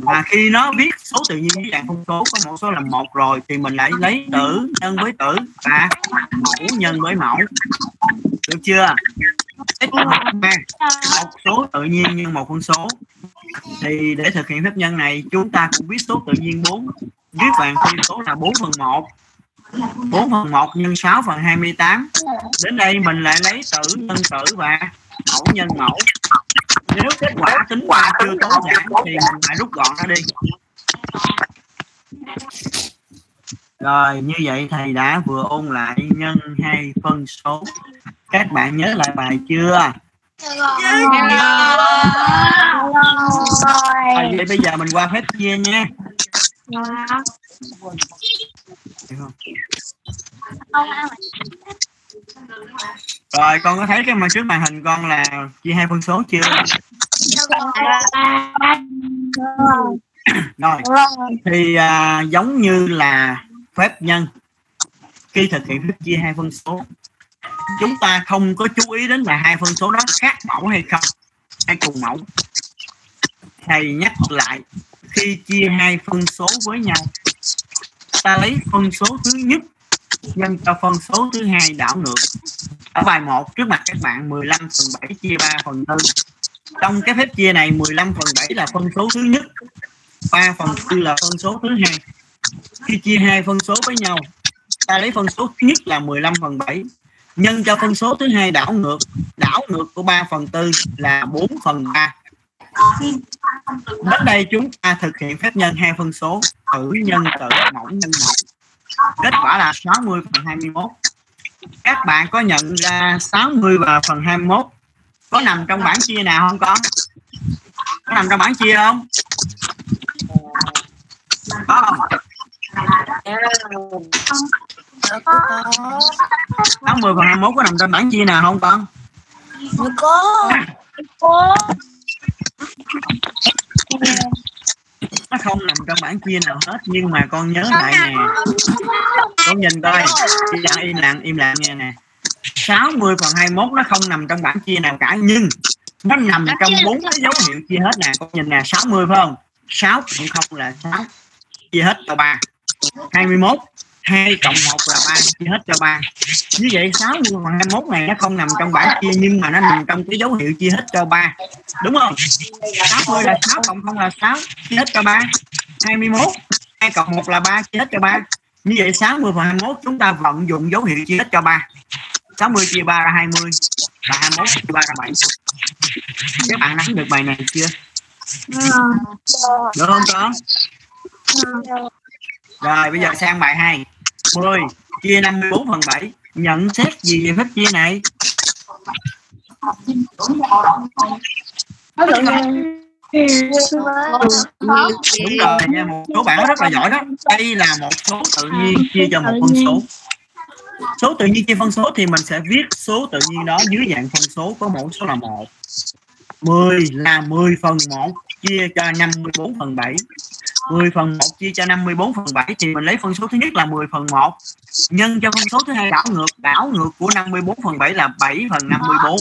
Và khi nó viết số tự nhiên dưới dạng phân số có mẫu số là một rồi, thì mình lại lấy tử nhân với tử và mẫu nhân với mẫu. Được chưa? Tiếp một số tự nhiên nhân một phân số. Thì để thực hiện phép nhân này, chúng ta cũng viết số tự nhiên 4 viết bằng phân số là 4 phần 1 4 phần 1 nhân 6 phần 28 đến đây mình lại lấy tử nhân tử và mẫu nhân mẫu. Nếu kết quả tính qua chưa tối giản thì mình phải rút gọn nó đi. Rồi như vậy thầy đã vừa ôn lại nhân hai phân số. Các bạn nhớ lại bài chưa? Rồi vậy bây giờ mình qua phép chia nha không? rồi con có thấy cái mà trước màn hình con là chia hai phân số chưa rồi thì à, giống như là phép nhân khi thực hiện phép chia hai phân số chúng ta không có chú ý đến là hai phân số đó khác mẫu hay không hay cùng mẫu thầy nhắc lại khi chia hai phân số với nhau, ta lấy phân số thứ nhất nhân cho phân số thứ hai đảo ngược. Ở bài 1 trước mặt các bạn 15 phần 7 chia 3 phần 4 trong cái phép chia này 15 phần 7 là phân số thứ nhất 3 phần 4 là phân số thứ hai. Khi chia hai phân số với nhau, ta lấy phân số thứ nhất là 15 phần 7 nhân cho phân số thứ hai đảo ngược. Đảo ngược của 3 phần 4 là 4 phần 3 đến đây chúng ta thực hiện phép nhân hai phân số tử nhân tử mẫu nhân mẫu. Kết quả là 60 phần 21 các bạn có nhận ra 60 và phần 21 có nằm trong bảng chia nào không con? Có nằm trong bảng chia không? Có không? 60 phần 21 có nằm trong bảng chia nào không con? Có nó không nằm trong bảng chia nào hết nhưng mà con nhớ lại nè. Con nhìn coi. Im lặng im lặng im lặng nghe nè. 60 phần 21 nó không nằm trong bảng chia nào cả nhưng nó nằm trong bốn cái dấu hiệu chia hết nè. Con nhìn nè 60 phải không? 6 cộng không là 6 chia hết cho 3 21 2 cộng 1 là 3 chia hết cho 3 như vậy 6 nhân bằng 21 này nó không nằm trong bảng chia nhưng mà nó nằm trong cái dấu hiệu chia hết cho 3 đúng không? 60 là 6 cộng 0 là 6 chia hết cho 3 21 2 cộng 1 là 3 chia hết cho 3 như vậy 60 phần 21 chúng ta vận dụng dấu hiệu chia hết cho 3 60 chia 3 là 20 và 21 chia 3 là 7 các bạn nắm được bài này chưa? Được không con? Rồi bây giờ sang bài 2 10 chia 54 phần 7 nhận xét gì về phép chia này? Đúng rồi nha một số bạn rất là giỏi đó. Đây là một số tự nhiên chia cho một phân số. Số tự nhiên chia phân số thì mình sẽ viết số tự nhiên đó dưới dạng phân số có mẫu số là một. 10 là 10 phần 1 chia cho 54 phần 7 10 phần 1 chia cho 54 phần 7 thì mình lấy phân số thứ nhất là 10 phần 1 nhân cho phân số thứ hai đảo ngược đảo ngược của 54 phần 7 là 7 phần 54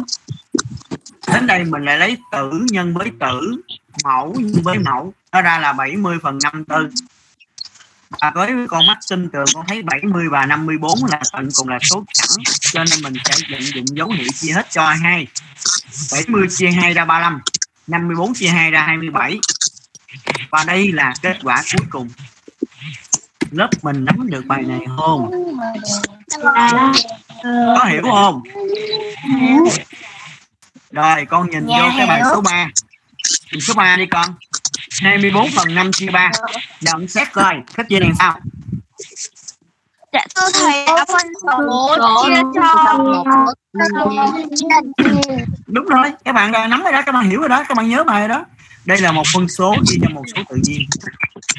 đến đây mình lại lấy tử nhân với tử, mẫu nhân với mẫu, nó ra là 70 phần 54 và với con mắt sinh tường, con thấy 70 và 54 là tận cùng là số chẵn, cho nên mình sẽ vận dụng dấu hiệu chia hết cho 2. 70 chia 2 ra 35 54 chia 2 ra 27 và đây là kết quả cuối cùng. Lớp mình nắm được bài này không? Có hiểu không? Rồi con nhìn vô cái bài số 3 nhìn số 3 đi con. 24 phần 5 chia 3 nhận xét coi cách chia này sao Dạ thưa thầy đã phân số chia cho đúng rồi các bạn đã nắm rồi đó các bạn hiểu rồi đó các bạn nhớ bài rồi đó đây là một phân số chia cho một số tự nhiên.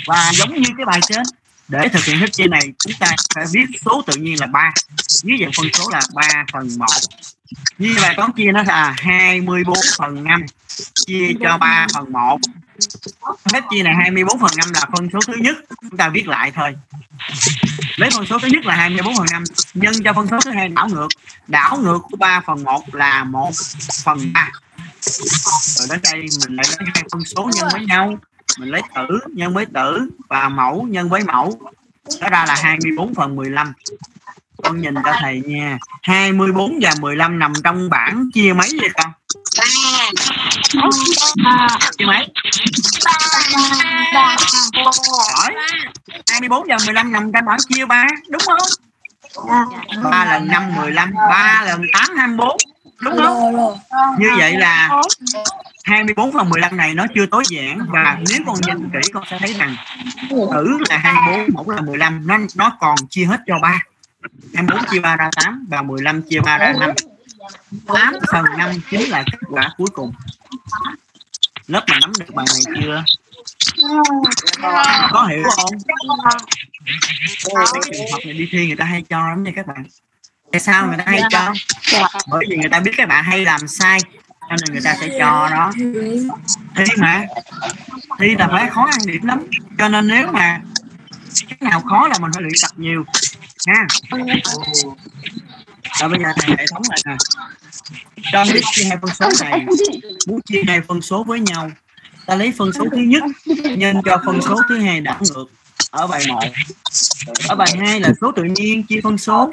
Và giống như cái bài trên, để thực hiện thức chia này, chúng ta phải viết số tự nhiên là 3 dưới dạng phân số là 3 phần 1 như bài toán chia nó là 24 phần 5 chia cho 3 phần 1 phép chia này 24 phần 5 là phân số thứ nhất, chúng ta viết lại thôi. Lấy phân số thứ nhất là 24 phần 5 nhân cho phân số thứ hai đảo ngược. Đảo ngược của 3 phần 1 là 1 phần 3 rồi đến đây mình lại lấy hai phân số nhân với nhau. Mình lấy tử nhân với tử và mẫu nhân với mẫu. Đó ra là 24 phần 15 con nhìn cho thầy nha. 24 và 15 nằm trong bảng chia mấy vậy con chia mấy? Hỏi 24 và 15 nằm trong bảng chia ba, đúng không? 3 lần 5 15 3 lần 8 24 đúng không như vậy là 24 phần 15 này nó chưa tối giản. Và nếu con nhìn kỹ con sẽ thấy rằng tử là 24 mẫu là 15 nó nó còn chia hết cho 3 24 chia 3 ra 8 và 15 chia 3 ra 5 8 phần 5 chính là kết quả cuối cùng. Lớp mà nắm được bài này chưa? Có hiểu không? Cái trường hợp này đi thi người ta hay cho lắm nha các bạn tại sao người ta hay cho? Bởi vì người ta biết các bạn hay làm sai cho nên người ta sẽ cho đó. Thi mà thi là phải khó ăn điểm lắm. Cho nên nếu mà cái nào khó là mình phải luyện tập nhiều nha. Rồi bây giờ thầy hệ thống lại nè. Cho biết chia hai phân số này muốn chia hai phân số với nhau. Ta lấy phân số thứ nhất nhân cho phân số thứ hai đảo ngược ở bài 1 ở bài 2 là số tự nhiên chia phân số.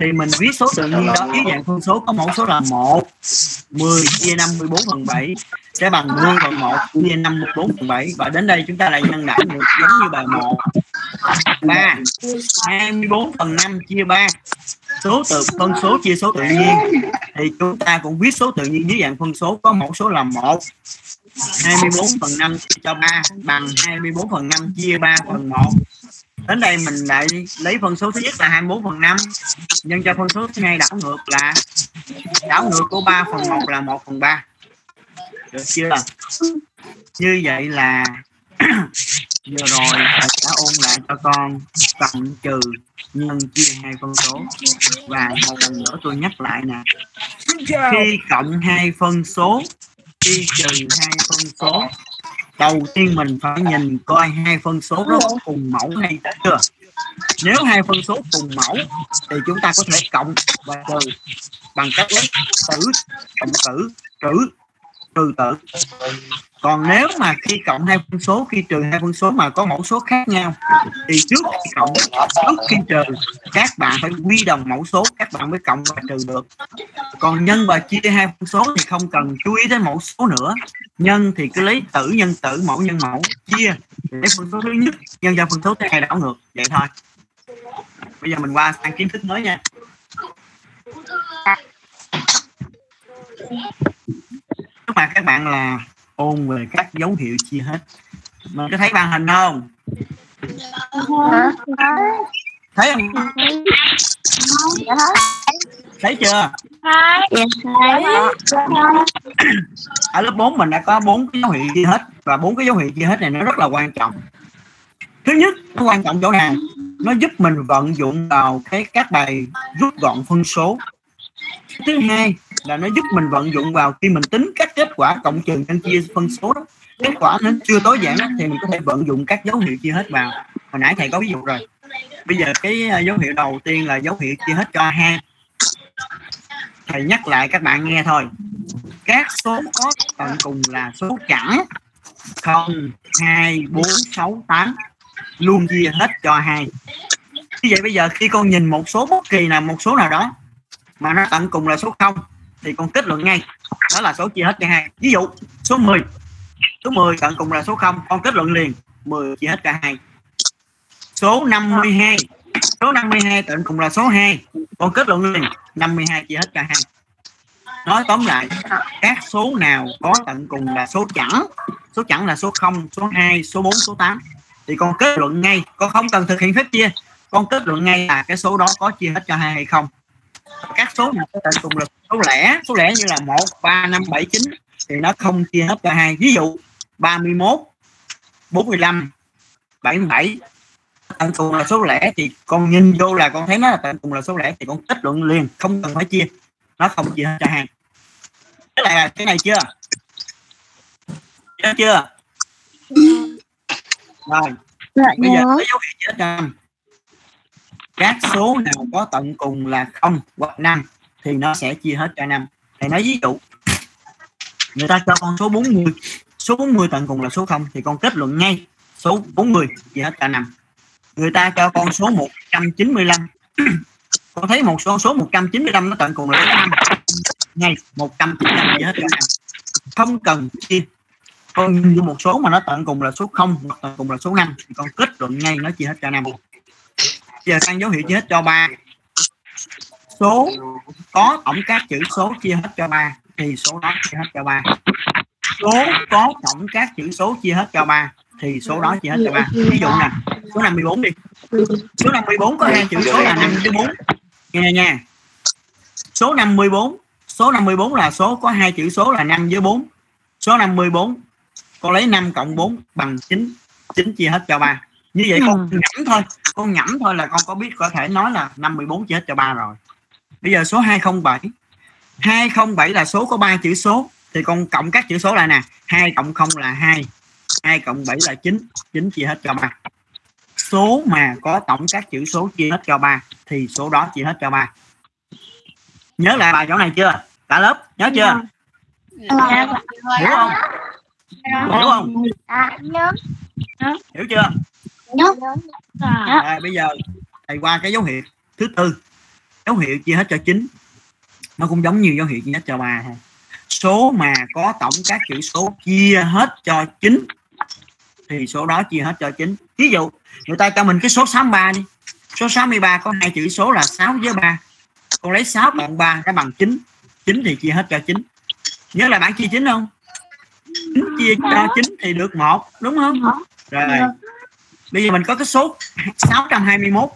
Thì mình viết số tự nhiên đó dưới dạng phân số có mẫu số là 1 10 chia 54 phần 7 sẽ bằng 10 phần 1 chia 54 phần 7 và đến đây chúng ta lại nhân đảo được giống như bài 1 3 24 phần 5 chia 3 số tự, phân số chia số tự nhiên. Thì chúng ta cũng viết số tự nhiên dưới dạng phân số có mẫu số là 1 24 phần 5 cho 3 bằng 24 phần 5 chia 3 phần 1 đến đây mình lại lấy phân số thứ nhất là 24 phần 5 nhân cho phân số thứ hai đảo ngược là, đảo ngược của 3 phần 1 là 1 phần 3 được chưa? Như vậy là vừa rồi thầy đã ôn lại cho con cộng trừ nhân chia hai phân số. Và một lần nữa tôi nhắc lại nè, khi cộng hai phân số khi trừ hai phân số. Đầu tiên mình phải nhìn coi hai phân số đó có cùng mẫu hay chưa. Nếu hai phân số cùng mẫu thì chúng ta có thể cộng và trừ bằng cách lấy tử cộng tử trừ trừ tử còn nếu mà khi cộng hai phân số, khi trừ hai phân số mà có mẫu số khác nhau, thì trước khi cộng, trước khi trừ, các bạn phải quy đồng mẫu số, các bạn mới cộng và trừ được. Còn nhân và chia hai phân số thì không cần chú ý đến mẫu số nữa. Nhân thì cứ lấy tử nhân tử, mẫu nhân mẫu, chia. Lấy phân số thứ nhất, nhân cho phân số thứ hai đảo ngược, vậy thôi. Bây giờ mình qua sang kiến thức mới nha. Trước mặt các bạn là ôn về các dấu hiệu chia hết. Mình có thấy màn hình không? Thấy không? Thấy chưa? Ở lớp 4 mình đã có bốn cái dấu hiệu chia hết. Và bốn cái dấu hiệu chia hết này nó rất là quan trọng. Thứ nhất nó quan trọng chỗ nào? Nó giúp mình vận dụng vào cái các bài rút gọn phân số. Thứ hai là nó giúp mình vận dụng vào khi mình tính các kết quả cộng trừ nhân chia phân số đó. Kết quả nó chưa tối giản thì mình có thể vận dụng các dấu hiệu chia hết vào. Hồi nãy thầy có ví dụ rồi. Bây giờ cái à, dấu hiệu đầu tiên là dấu hiệu chia hết cho hai. Thầy nhắc lại các bạn nghe thôi. Các số có tận cùng là số chẵn không, hai, bốn, sáu, tám, luôn chia hết cho hai. Như vậy bây giờ khi con nhìn một số bất kỳ nào, một số nào đó mà nó tận cùng là số 0 thì con kết luận ngay. Đó là số chia hết cả hai. Ví dụ, số 10 số 10 tận cùng là số 0 con kết luận liền 10 chia hết cả hai. Số 52 số 52 tận cùng là số 2 con kết luận liền 52 chia hết cả hai. Nói tóm lại, các số nào có tận cùng là số chẵn? Số chẵn là số 0 số 2 số 4 số 8 thì con kết luận ngay, con không cần thực hiện phép chia. Con kết luận ngay là cái số đó có chia hết cho hai hay không các số nào có tận cùng là số lẻ số lẻ như là một ba năm bảy chín thì nó không chia hết cho hai. Ví dụ 31 45 77 tận cùng là số lẻ thì con nhìn vô là con thấy nó là tận cùng là số lẻ thì con kết luận liền không cần phải chia. Nó không chia hết cho hai. Cái này là cái này chưa? Nhớ chưa? Rồi. Dạ bây giờ nhớ. có dấu hiệu chia hết cho các số nào có tận cùng là không hoặc năm thì nó sẽ chia hết cho năm. Thầy nói ví dụ, người ta cho con số 40 số 40 tận cùng là số 0 thì con kết luận ngay số 40 chia hết cả năm. Người ta cho con số 195 con thấy một số số 195 nó tận cùng là số 5 ngay 195 chia hết cả năm. Không cần chia. Con nhìn vô một số mà nó tận cùng là số 0 hoặc tận cùng là số 5 thì con kết luận ngay nó chia hết cả năm giờ sang dấu hiệu chia hết cho ba. Số có tổng các chữ số chia hết cho ba. Thì số đó chia hết cho ba. Số có tổng các chữ số chia hết cho ba. Thì số đó chia hết cho ba. Ví dụ nè số 54 đi. Số 54 có hai chữ số là 5 với 4 nghe nha. Số 54 số 54 là số có hai chữ số là 5 với 4 số 54 con lấy 5 cộng 4 bằng 9 9 chia hết cho 3 như vậy con nhẩm thôi con nhẩm thôi là con có biết có thể nói là 54 chia hết cho 3 rồi. Bây giờ số 207 207 là số có 3 chữ số. Thì con cộng các chữ số lại nè. 2 cộng 0 là 2 2 cộng 7 là 9 9 chia hết cho 3 số mà có tổng các chữ số chia hết cho 3 thì số đó chia hết cho 3 nhớ lại bài chỗ này chưa? Cả lớp nhớ chưa? Dạ. Hiểu không? Hiểu không? À, nhớ. hiểu chưa Dạ. Rồi, bây giờ thầy qua cái dấu hiệu thứ tư. Dấu hiệu chia hết cho chín. Nó cũng giống như dấu hiệu chia hết cho ba thôi. Số mà có tổng các chữ số chia hết cho chín thì số đó chia hết cho chín. Ví dụ người ta cho mình cái số 63 đi. Số 63 có hai chữ số là 6 với 3 con lấy 6 cộng 3 nó bằng 9 9 thì chia hết cho 9 nhớ là bạn chia 9 không? 9 chia cho 9 thì được một đúng không? Rồi bây giờ mình có cái số 621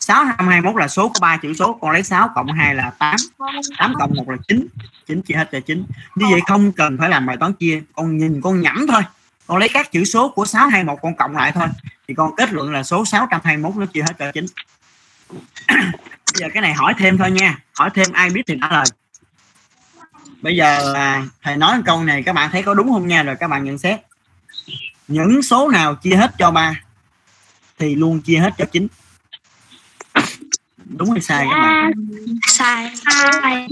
621 là số có 3 chữ số. Con lấy 6 cộng 2 là 8 8 cộng 1 là 9 9 chia hết cho 9 như vậy không cần phải làm bài toán chia con nhìn, con nhẩm thôi. Con lấy các chữ số của 621 con cộng lại thôi. Thì con kết luận là số 621 nó chia hết cho 9 bây giờ cái này hỏi thêm thôi nha. Hỏi thêm ai biết thì trả lời. Bây giờ là thầy nói câu này, các bạn thấy có đúng không nha? Rồi các bạn nhận xét. Những số nào chia hết cho 3 thì luôn chia hết cho 9 đúng hay sai các bạn Sai. Sai.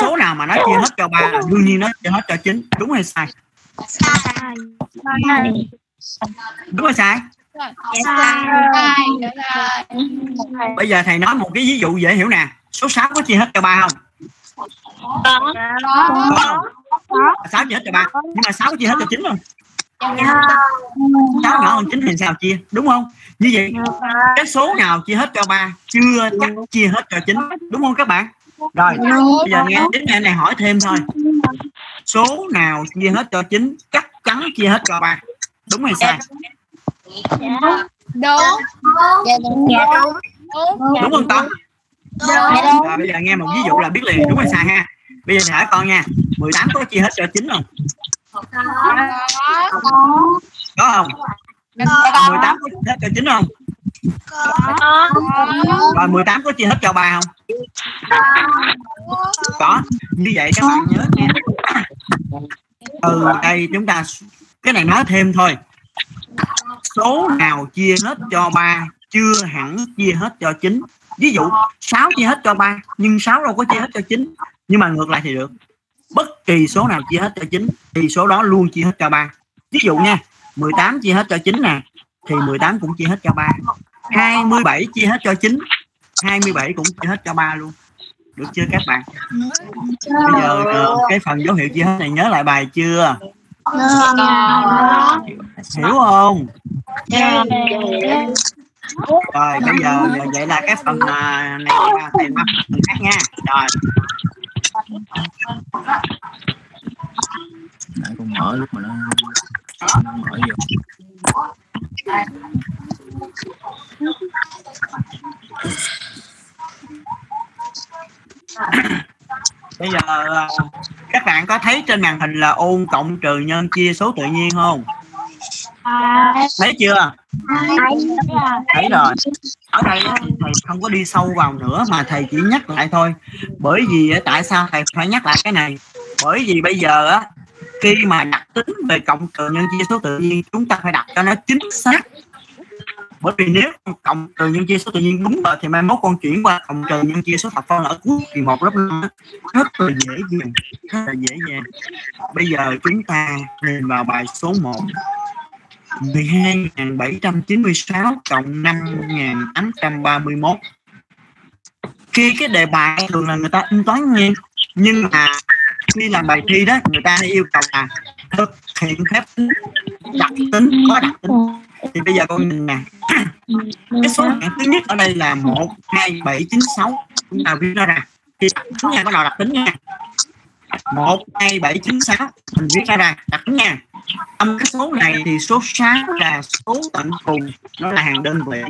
số nào mà nó chia hết cho 3 là đương nhiên nó chia hết cho 9 đúng hay sai Sai. đúng hay sai bây giờ thầy nói một cái ví dụ dễ hiểu nè số 6 có chia hết cho 3 không Có. 6 chia hết cho 3 nhưng mà 6 có chia hết cho 9 không 6 nhỏ. Hơn 9 thì sao chia đúng không? Như vậy cái số nào chia hết cho 3 chưa chắc chia hết cho 9 đúng không các bạn? Rồi bây giờ nghe đến nghe này hỏi thêm thôi. Số nào chia hết cho 9 chắc chắn chia hết cho 3 đúng hay sai? Đúng. Dạ đúng. đúng. Không Tâm rồi bây giờ nghe một ví dụ là biết liền đúng hay sai ha? Bây giờ hỏi con nha 18 có chia hết cho 9 không có không? 18 có chia hết cho 9 không? Rồi 18 có chia hết cho 3 không? Có. Như vậy các bạn nhớ nha. Từ đây chúng ta cái này nói thêm thôi. Số nào chia hết cho 3 chưa hẳn chia hết cho 9 ví dụ 6 chia hết cho 3 nhưng 6 đâu có chia hết cho 9 nhưng mà ngược lại thì được bất kỳ số nào chia hết cho 9 thì số đó luôn chia hết cho 3 ví dụ nha 18 chia hết cho 9 nè thì 18 cũng chia hết cho 3 27 chia hết cho 9 27 cũng chia hết cho 3 luôn. Được chưa các bạn? Bây giờ ờ, cái phần dấu hiệu chia hết này nhớ lại bài chưa? Hiểu không? Rồi bây giờ vậy là cái phần à, này là thầy bắt phần khác nha. Rồi nãy con mở lúc mà nó nó mở vô. Bây giờ ờ, các bạn có thấy trên màn hình là ôn cộng trừ nhân chia số tự nhiên không? Thấy chưa? Thấy rồi. ở đây thầy không có đi sâu vào nữa mà thầy chỉ nhắc lại thôi. Bởi vì tại sao thầy phải nhắc lại cái này? Bởi vì bây giờ á khi mà đặt tính về cộng trừ nhân chia số tự nhiên chúng ta phải đặt cho nó chính xác. Bởi vì nếu cộng trừ nhân chia số tự nhiên đúng rồi thì mai mốt con chuyển qua cộng trừ nhân chia số thập phân ở cuối kỳ một lớp năm rất là dễ dàng rất là dễ dàng. Bây giờ chúng ta nhìn vào bài số 1 12.796 cộng 5.831 khi cái đề bài thường là người ta in toán nghe nhưng mà khi làm bài thi đó người ta yêu cầu là thực hiện phép tính đặc tính có đặc tính. Thì bây giờ con nhìn nè. Cái số hạng thứ nhất ở đây là một hai bảy chín sáu. Chúng ta viết ra. Nè thì chúng ta có nào đặc tính nha một, hai, bảy, chín, sáu. Mình viết ra ra đặt nha. Trong cái số này thì số 6 là số tận cùng. Nó là hàng đơn vị.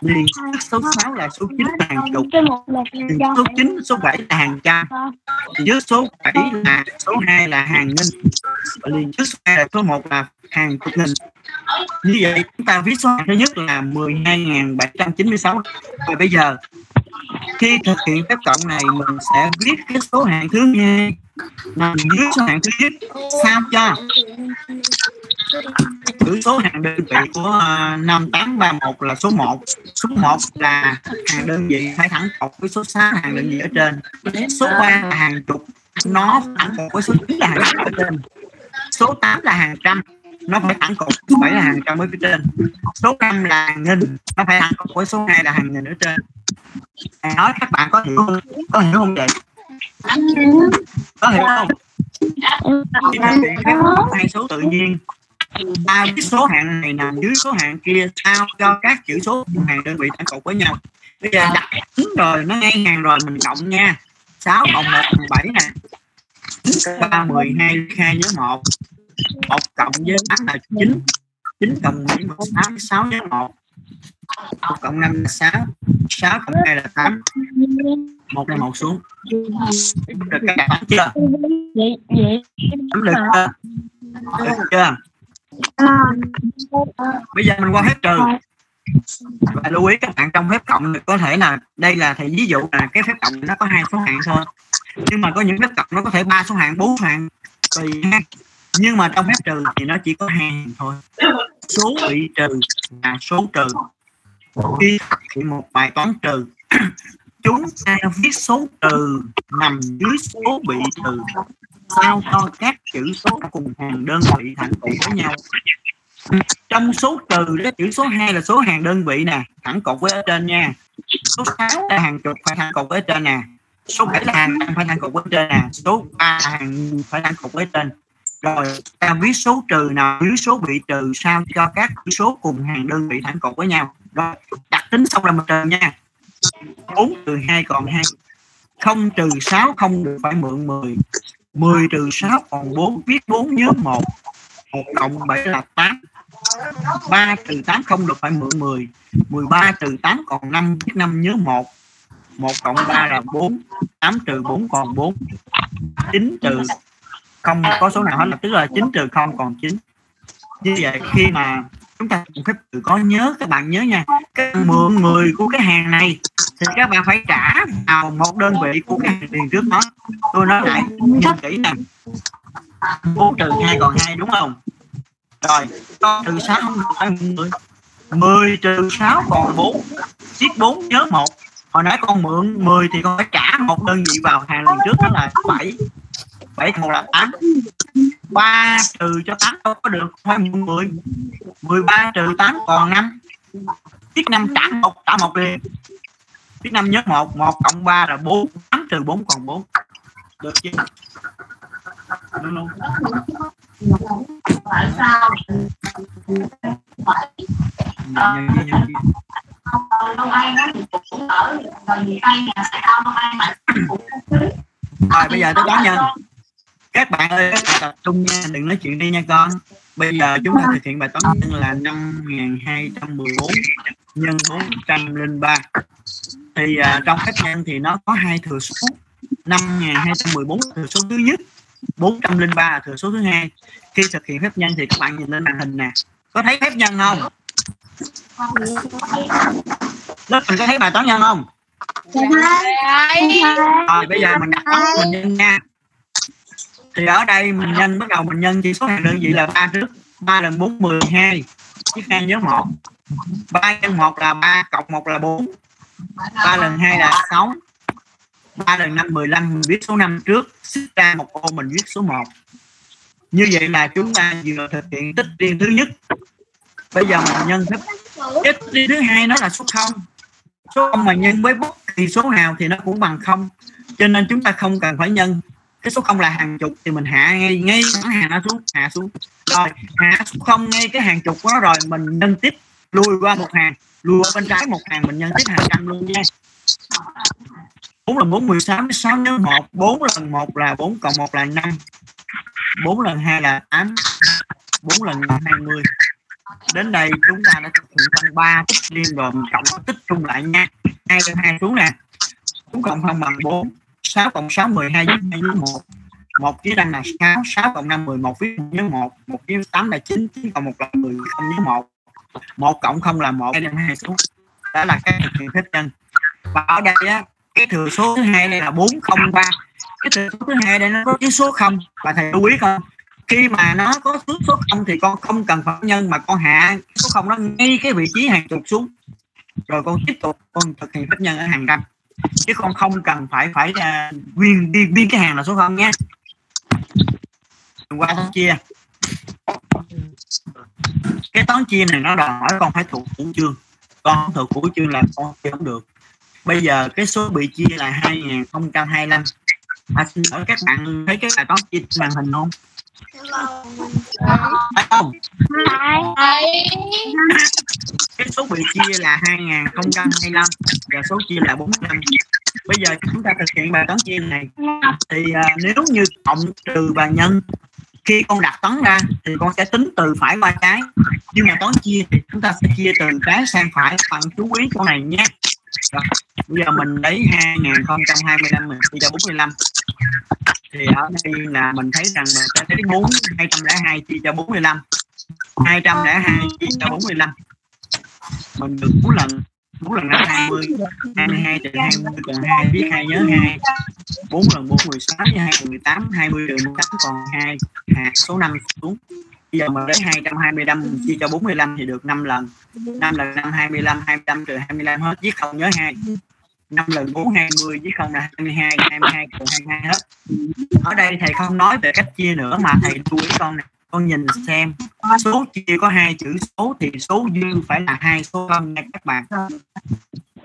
Liền số 6 là số 9 là hàng chục. Liền số 9 số 7 là hàng trăm. Dưới số 7 là số 2 là hàng nghìn. Và liền trước số 2 là số 1 là hàng chục nghìn. Như vậy, chúng ta viết số thứ nhất là 12.796 và bây giờ, khi thực hiện phép cộng này, mình sẽ viết cái số hạng thứ hai nằm dưới số hạng thứ nhất. Sao cho? Chữ số hàng đơn vị của à, uh, 5831 là số 1 số 1 là hàng đơn vị phải thẳng cột với số 6 hàng đơn vị ở trên. Số 3 là hàng chục. Nó thẳng cột với số 9 là hàng chục ở trên. Số 8 là hàng trăm. Nó phải thẳng cột số 7 là hàng trăm ở phía trên. Số 5 là hàng nghìn. Nó phải thẳng cột với số 2 là hàng nghìn ở trên. Nói các bạn có hiểu không? Có hiểu không vậy? Có hiểu không? Khi thực hiện phép hai số tự nhiên. Ba cái số hạng này nằm dưới số hạng kia sao cho các chữ số hàng đơn vị tổng cộng với nhau. Bây giờ đặt đúng rồi, nó ngay hàng rồi, mình cộng nha. 6 cộng 1 bằng 7 nè. 3 12 2 nhớ 1 1 cộng với 8 là 9 9 cộng 7 16 6 nhớ 1 1 cộng 5 là 6 6 cộng 2 là 8 1 là 1 xuống. Được các bạn chưa? Đúng được chưa? Được chưa? Bây giờ mình qua phép trừ. Và lưu ý các bạn trong phép cộng có thể là đây là thì ví dụ là cái phép cộng nó có hai số hạng thôi. Nhưng mà có những phép cộng nó có thể ba số hạng, bốn số hạng. Tùy nhưng mà trong phép trừ thì nó chỉ có hai hàng thôi. Số bị trừ là số trừ khi thực một bài toán trừ. Chúng ta viết số trừ nằm dưới số bị trừ. Sao cho các chữ số cùng hàng đơn vị thẳng cột với nhau? Trong số trừ đó, chữ số 2 là số hàng đơn vị nè, thẳng cột với ở trên nha. Số 6 là hàng chục phải thẳng cột với ở trên nè. Số 7 là hàng phải thẳng cột với ở trên nè. Số 3 là hàng phải thẳng cột với ở trên. Rồi, ta viết số trừ nào dưới số bị trừ sao cho các chữ số cùng hàng đơn vị thẳng cột với nhau? Rồi đặt tính xong là một trừ nha. 4 trừ 2 còn 2 0 trừ 6 không được phải mượn 10 10 trừ 6 còn 4 viết 4 nhớ 1 1 cộng 7 là 8 3 trừ 8 không được phải mượn 10 13 trừ 8 còn 5 viết 5 nhớ 1 1 cộng 3 là 4 8 trừ 4 còn 4 9 trừ không có số nào hết là tức là 9 trừ 0 còn 9 như vậy khi mà chúng ta cần phép tự có nhớ, các bạn nhớ nha. Cái mượn người của cái hàng này thì các bạn phải trả vào một đơn vị của cái hàng tiền trước đó. Tôi nói lại kỹ nè. Bốn trừ hai còn hai đúng không? Rồi, con trừ sáu không được phải mười mười trừ sáu còn bốn. Tiếp bốn, nhớ một. Hồi nãy con mượn 10 thì con phải trả một đơn vị vào hàng lần trước đó là bảy. 7 1 là 8 3 trừ cho 8 đâu có được phải mượn 10 13 trừ 8 còn 5 viết 5 trả 1 trả 1 liền. Viết 5 nhớ 1 1 cộng 3 là 4 8 trừ 4 còn 4 được chưa? Luôn luôn. Tại sao Nhân An nó cũng ở gần miền Tây nè tại sao An lại cũng rồi, bây giờ tôi đoán nhân các bạn ơi các bạn tập trung nha đừng nói chuyện đi nha con. Bây giờ chúng ta thực hiện bài toán nhân là 5214 nhân 403 thì à, trong phép nhân thì nó có hai thừa số. 5214 thừa số thứ nhất 403 là thừa số thứ hai. Khi thực hiện phép nhân thì các bạn nhìn lên màn hình nè. Có thấy phép nhân không? Lớp mình có thấy bài toán nhân không? Rồi bây giờ mình đặt toán mình nhân nha thì ở đây mình nhân, bắt đầu mình nhân chỉ số hàng đơn vị là ba trước, ba lần bốn, mười, hai. Chiếc hai nhớ một. Ba nhân một là ba cộng một là bốn. Ba lần hai là sáu. Ba lần năm, mười lăm, mình viết số năm trước, xích ra một ô, mình viết số một. Như vậy là chúng ta vừa thực hiện tích riêng thứ nhất. Bây giờ mình nhân tích tích riêng thứ hai nó là số không. Số không mà nhân với bất kỳ số nào thì nó cũng bằng không. Cho nên chúng ta không cần phải nhân cái số không là hàng chục thì mình hạ ngay ngay cái hàng nó xuống, hạ xuống. Rồi, hạ xuống không ngay cái hàng chục đó rồi mình nâng tiếp, lùi qua một hàng, lùi qua bên trái một hàng, mình nhân tiếp hàng trăm luôn nha. Bốn lần bốn mười sáu sáu nhớ một, bốn lần một là bốn cộng một là năm, bốn lần hai là tám, bốn lần hai mươi đến đây chúng ta đã thực hiện tăng ba tích liên rồi cộng tích chung lại nha. Hai lên hai xuống nè bốn cộng không bằng bốn sáu cộng sáu mười hai với hai với một. Một với năm là sáu sáu cộng năm mười một với nhớ một. Một với tám là chín chín cộng một là mười, không nhớ một. Một cộng không là một đem hai xuống đó là cái thực hiện phép nhân và ở đây á, cái thừa số thứ hai đây là bốn không ba. Cái thừa số thứ hai đây nó có cái số không? Và thầy lưu ý không khi mà nó có số số không thì con không cần phải nhân, mà con hạ số không nó ngay cái vị trí hàng chục xuống. Rồi con tiếp tục con thực hiện phép nhân ở hàng trăm chứ con không cần phải phải uh, nguyên đi biên cái hàng là số không nhé, qua toán chia cái toán chia này nó đòi hỏi con phải thuộc chủ chương con thuộc chủ chương là con chia không được. Bây giờ cái số bị chia là 2025 à, xin lỗi các bạn thấy cái bài toán chia trên màn hình không? Phải không? Cái số bị chia là 2025 và số chia là 45 bây giờ chúng ta thực hiện bài toán chia này. Thì uh, nếu như cộng trừ và nhân khi con đặt toán ra thì con sẽ tính từ phải qua trái. Nhưng mà toán chia thì chúng ta sẽ chia từ trái sang phải bạn chú ý chỗ này nhé rồi. bây giờ mình lấy 2025 mình chia cho 45 thì ở đây là mình thấy rằng là sẽ lấy 4 202 chia cho 45 202 chia cho 45 mình được 4 lần 4 lần là 20 22 trừ 20 còn 2 viết 2 nhớ 2 4 lần 4 16 2 18 20 trừ 18 còn 2 hạt số 5 xuống bây giờ mình lấy 225 chia cho 45 thì được 5 lần. 5 lần 5 25 25 trừ 25 hết, viết không nhớ 2 5 lần 4 20 với không là 22 22 trừ 22 hết. Ở đây thầy không nói về cách chia nữa mà thầy lưu ý con này con nhìn xem, số chia có hai chữ số thì số dương phải là hai số âm nha các bạn.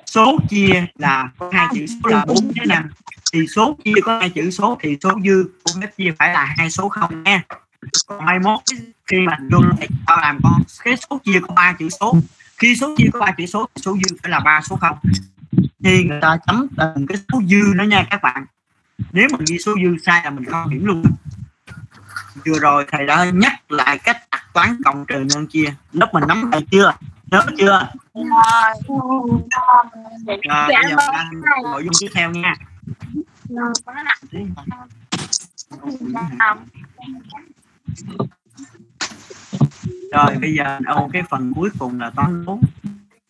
Số chia là có hai chữ số là 4 với 5 thì số chia có hai chữ số thì số dư của phép chia phải là hai số không nha mai mốt? Khi mà luôn thì tao làm con cái số chia có ba chữ số. Khi số chia có ba chữ số số dư phải là ba số không? Thì người ta chấm từng cái số dư đó nha các bạn. Nếu mình ghi số dư sai là mình không điểm luôn. Vừa rồi thầy đã nhắc lại cách đặt toán cộng trừ nhân chia. Lớp mình nắm thầy chưa? Nhớ chưa? Rồi, bây giờ mình đang nội dung tiếp theo nha rồi bây giờ ô cái phần cuối cùng là toán đố.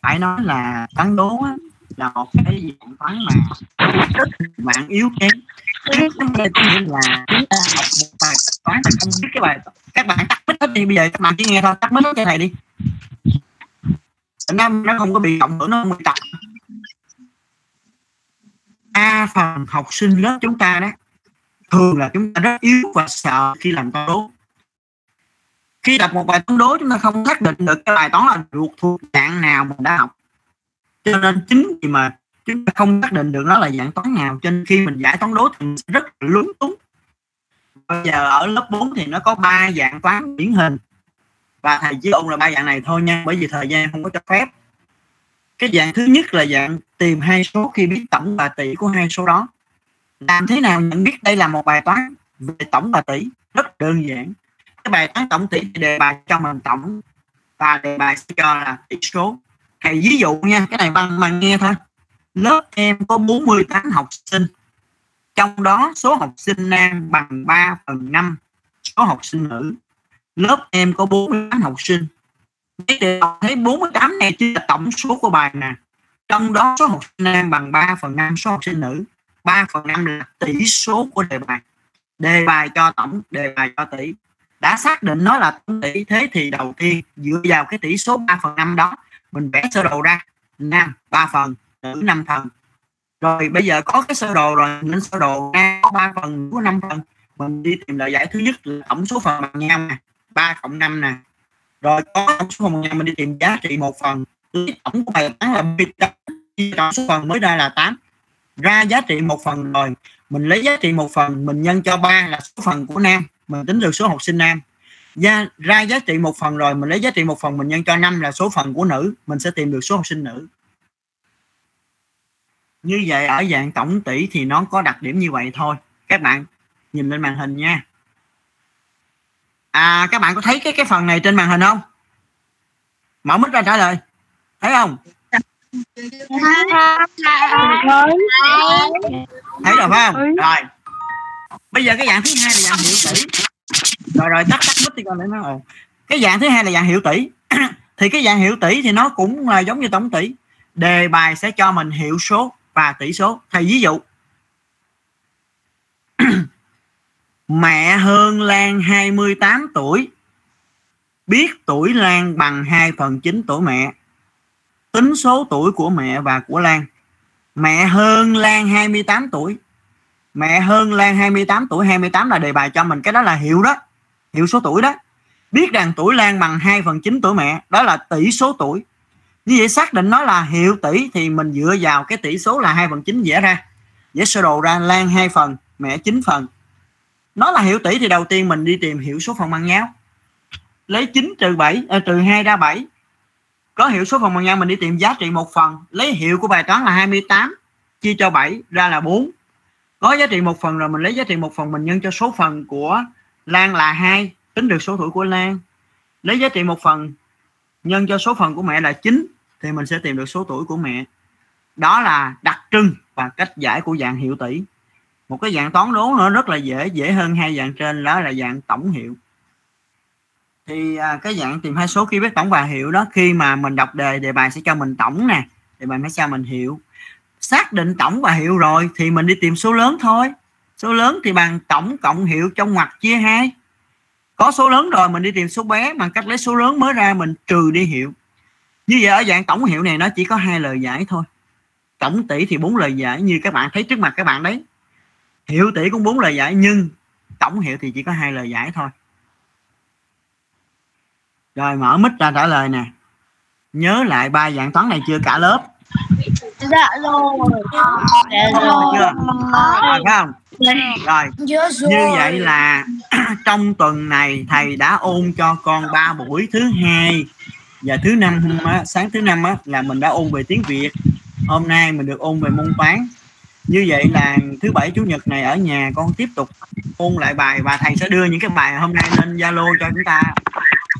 Phải nói là toán đố á, là một cái dạng toán mà rất mạng yếu kém. Cái vấn đề là chúng ta học một bài toán mà không biết cái bài các bạn tắt mic hết đi bây giờ các bạn chỉ nghe thôi tắt mic cái này đi. Nó nó không có bị động nữa nó không bị tập. A phần học sinh lớp chúng ta đó thường là chúng ta rất yếu và sợ khi làm toán đố khi đọc một bài toán đố, chúng ta không xác định được cái bài toán là thuộc thuộc dạng nào mình đã học. Cho nên chính vì mà chúng ta không xác định được nó là dạng toán nào, cho nên khi mình giải toán đố thì mình sẽ rất là lúng túng. Bây giờ ở lớp 4 thì nó có ba dạng toán điển hình. Và thầy chỉ ôn là ba dạng này thôi nha, bởi vì thời gian không có cho phép. Cái dạng thứ nhất là dạng tìm hai số khi biết tổng và tỷ của hai số đó. Làm thế nào nhận biết đây là một bài toán về tổng và tỷ? Rất đơn giản cái bài toán tổng tỷ thì đề bài cho mình tổng, và đề bài sẽ cho là tỷ số. Thì ví dụ nha, cái này bằng mà nghe thôi. Lớp em có 48 học sinh, trong đó số học sinh nam bằng 3 phần 5 số học sinh nữ. Lớp em có 48 học sinh. Mấy từ thấy 48 này chính là tổng số của bài nè. Trong đó số học sinh nam bằng 3 phần 5 số học sinh nữ. 3 phần 5 là tỷ số của đề bài. Đề bài cho tổng, đề bài cho tỷ đã xác định nó là tổng tỷ thế thì đầu tiên dựa vào cái tỷ số 3 phần 5 đó, mình vẽ sơ đồ ra. Nam 3 phần, nữ 5 phần. Rồi bây giờ có cái sơ đồ rồi nên sơ đồ nam có 3 phần của 5 phần. Mình đi tìm lời giải thứ nhất là tổng số phần bằng nhau nè 3 cộng 5 nè. Rồi có tổng số phần bằng nhau, mình đi tìm giá trị một phần. Tổng của bài toán là 18 chia số phần mới ra là 8 ra giá trị một phần rồi, mình lấy giá trị một phần, mình nhân cho 3 là số phần của nam mình tính được số học sinh nam. Ra, ra giá trị một phần rồi mình lấy giá trị một phần mình nhân cho 5 là số phần của nữ mình sẽ tìm được số học sinh nữ. Như vậy ở dạng tổng tỷ thì nó có đặc điểm như vậy thôi. Các bạn nhìn lên màn hình nha. À các bạn có thấy cái cái phần này trên màn hình không? Mở mic ra trả lời. Thấy không? Thấy. Rồi phải không? Rồi bây giờ cái dạng thứ hai là dạng hiệu tỷ. Rồi rồi, tắt tắt mic đi coi lại nó rồi cái dạng thứ hai là dạng hiệu tỷ. Thì cái dạng hiệu tỷ thì nó cũng là giống như tổng tỷ. Đề bài sẽ cho mình hiệu số và tỷ số. Thầy ví dụ. Mẹ hơn Lan 28 tuổi. Biết tuổi Lan bằng 2 phần 9 tuổi mẹ. Tính số tuổi của mẹ và của Lan. Mẹ hơn Lan 28 tuổi mẹ hơn Lan 28 tuổi 28 là đề bài cho mình cái đó là hiệu đó hiệu số tuổi đó. Biết rằng tuổi Lan bằng 2 phần 9 tuổi mẹ đó là tỷ số tuổi. Như vậy xác định nó là hiệu tỷ thì mình dựa vào cái tỷ số là 2 phần 9 vẽ ra. Vẽ sơ đồ ra Lan 2 phần mẹ 9 phần. Nó là hiệu tỷ thì đầu tiên mình đi tìm hiệu số phần bằng nhau. Lấy 9 trừ 7 à, trừ 2 ra 7 có hiệu số phần bằng nhau mình đi tìm giá trị một phần. Lấy hiệu của bài toán là 28 chia cho 7 ra là 4 có giá trị một phần rồi mình lấy giá trị một phần mình nhân cho số phần của Lan là hai tính được số tuổi của Lan. Lấy giá trị một phần nhân cho số phần của mẹ là 9 thì mình sẽ tìm được số tuổi của mẹ. Đó là đặc trưng và cách giải của dạng hiệu tỷ. Một cái dạng toán đố nữa rất là dễ dễ hơn hai dạng trên đó là dạng tổng hiệu. Thì à, cái dạng tìm hai số khi biết tổng và hiệu đó khi mà mình đọc đề đề bài sẽ cho mình tổng nè đề bài sẽ cho mình hiệu xác định tổng và hiệu rồi thì mình đi tìm số lớn thôi. Số lớn thì bằng tổng cộng hiệu trong ngoặc chia hai. Có số lớn rồi mình đi tìm số bé, bằng cách lấy số lớn mới ra mình trừ đi hiệu. Như vậy ở dạng tổng hiệu này nó chỉ có hai lời giải thôi. Tổng tỷ thì bốn lời giải, như các bạn thấy trước mặt các bạn đấy. Hiệu tỷ cũng bốn lời giải, nhưng tổng hiệu thì chỉ có hai lời giải thôi. Rồi mở mic ra trả lời nè. Nhớ lại ba dạng toán này chưa cả lớp dạ rồi. Dạ rồi. Chưa rồi. phải không? Rồi. Dạ như vậy là trong tuần này thầy đã ôn cho con ba buổi thứ hai và thứ năm á, sáng thứ năm á, là mình đã ôn về tiếng việt. Hôm nay mình được ôn về môn toán. Như vậy là thứ bảy chủ nhật này ở nhà con tiếp tục ôn lại bài và thầy sẽ đưa những cái bài hôm nay lên zalo cho chúng ta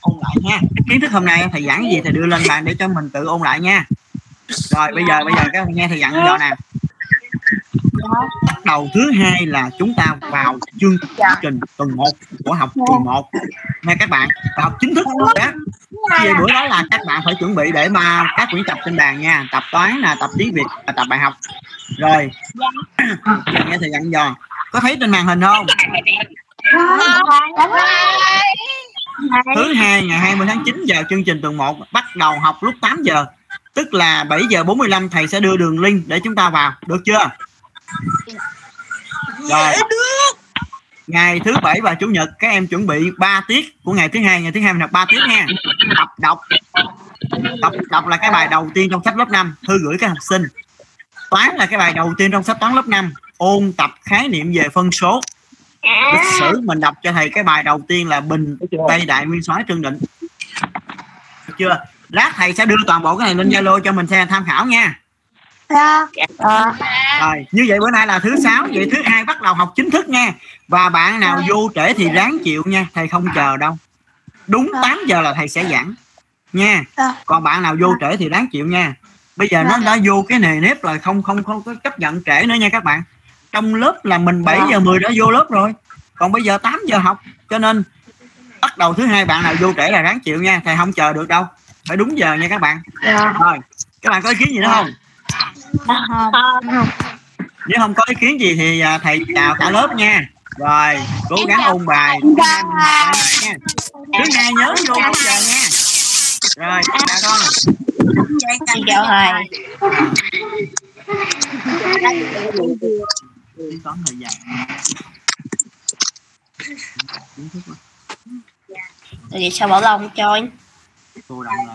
ôn lại nha. Kiến thức hôm nay thầy giảng gì thầy đưa lên bàn để cho mình tự ôn lại nha rồi, bây giờ bây giờ các bạn nghe thầy dặn giờ nè. Bắt đầu thứ hai là chúng ta vào chương trình tuần 1 của học kỳ 1 nha các bạn, và học chính thức các về bữa đó là các bạn phải chuẩn bị để mà các quyển tập trên bàn nha. Tập toán là tập tiếng việt và tập bài học. Rồi. Giờ nghe thầy dặn dò. Có thấy trên màn hình không? Thứ hai, ngày 20 tháng 9 giờ chương trình tuần 1 bắt đầu học lúc 8 giờ tức là 7 giờ 45 thầy sẽ đưa đường link để chúng ta vào. Được chưa? Rồi. ngày thứ bảy và chủ nhật các em chuẩn bị 3 tiết của ngày thứ hai. Ngày thứ hai mình học 3 tiết nha. Tập đọc. Tập đọc là cái bài đầu tiên trong sách lớp 5 thư gửi các học sinh. Toán là cái bài đầu tiên trong sách toán lớp 5 ôn tập khái niệm về phân số. Lịch sử mình đọc cho thầy cái bài đầu tiên là bình tây đại nguyên soái trương định. Được chưa lát thầy sẽ đưa toàn bộ cái này lên zalo cho mình xem tham khảo nha. Rồi như vậy bữa nay là thứ sáu vậy thứ hai bắt đầu học chính thức nha. Và bạn nào vô trễ thì ráng chịu nha thầy không chờ đâu. Đúng 8 giờ là thầy sẽ giảng nha. Còn bạn nào vô trễ thì ráng chịu nha. Bây giờ nó đã vô cái nề nếp rồi không không không có chấp nhận trễ nữa nha các bạn. Trong lớp là mình 7 giờ 10 đã vô lớp rồi. Còn bây giờ 8 giờ học cho nên bắt đầu thứ hai bạn nào vô trễ là ráng chịu nha thầy không chờ được đâu phải đúng giờ nha các bạn. Dạ. rồi các bạn có ý kiến gì nữa không? Không. nếu không có ý kiến gì thì à, thầy chào cả lớp nha. Rồi cố gắng ôn bài. nha. Thứ hai nhớ vô đúng giờ nha. Rồi chào con. Chào thầy tính toán thời gian thức vậy sao bảo lòng cho cô động lại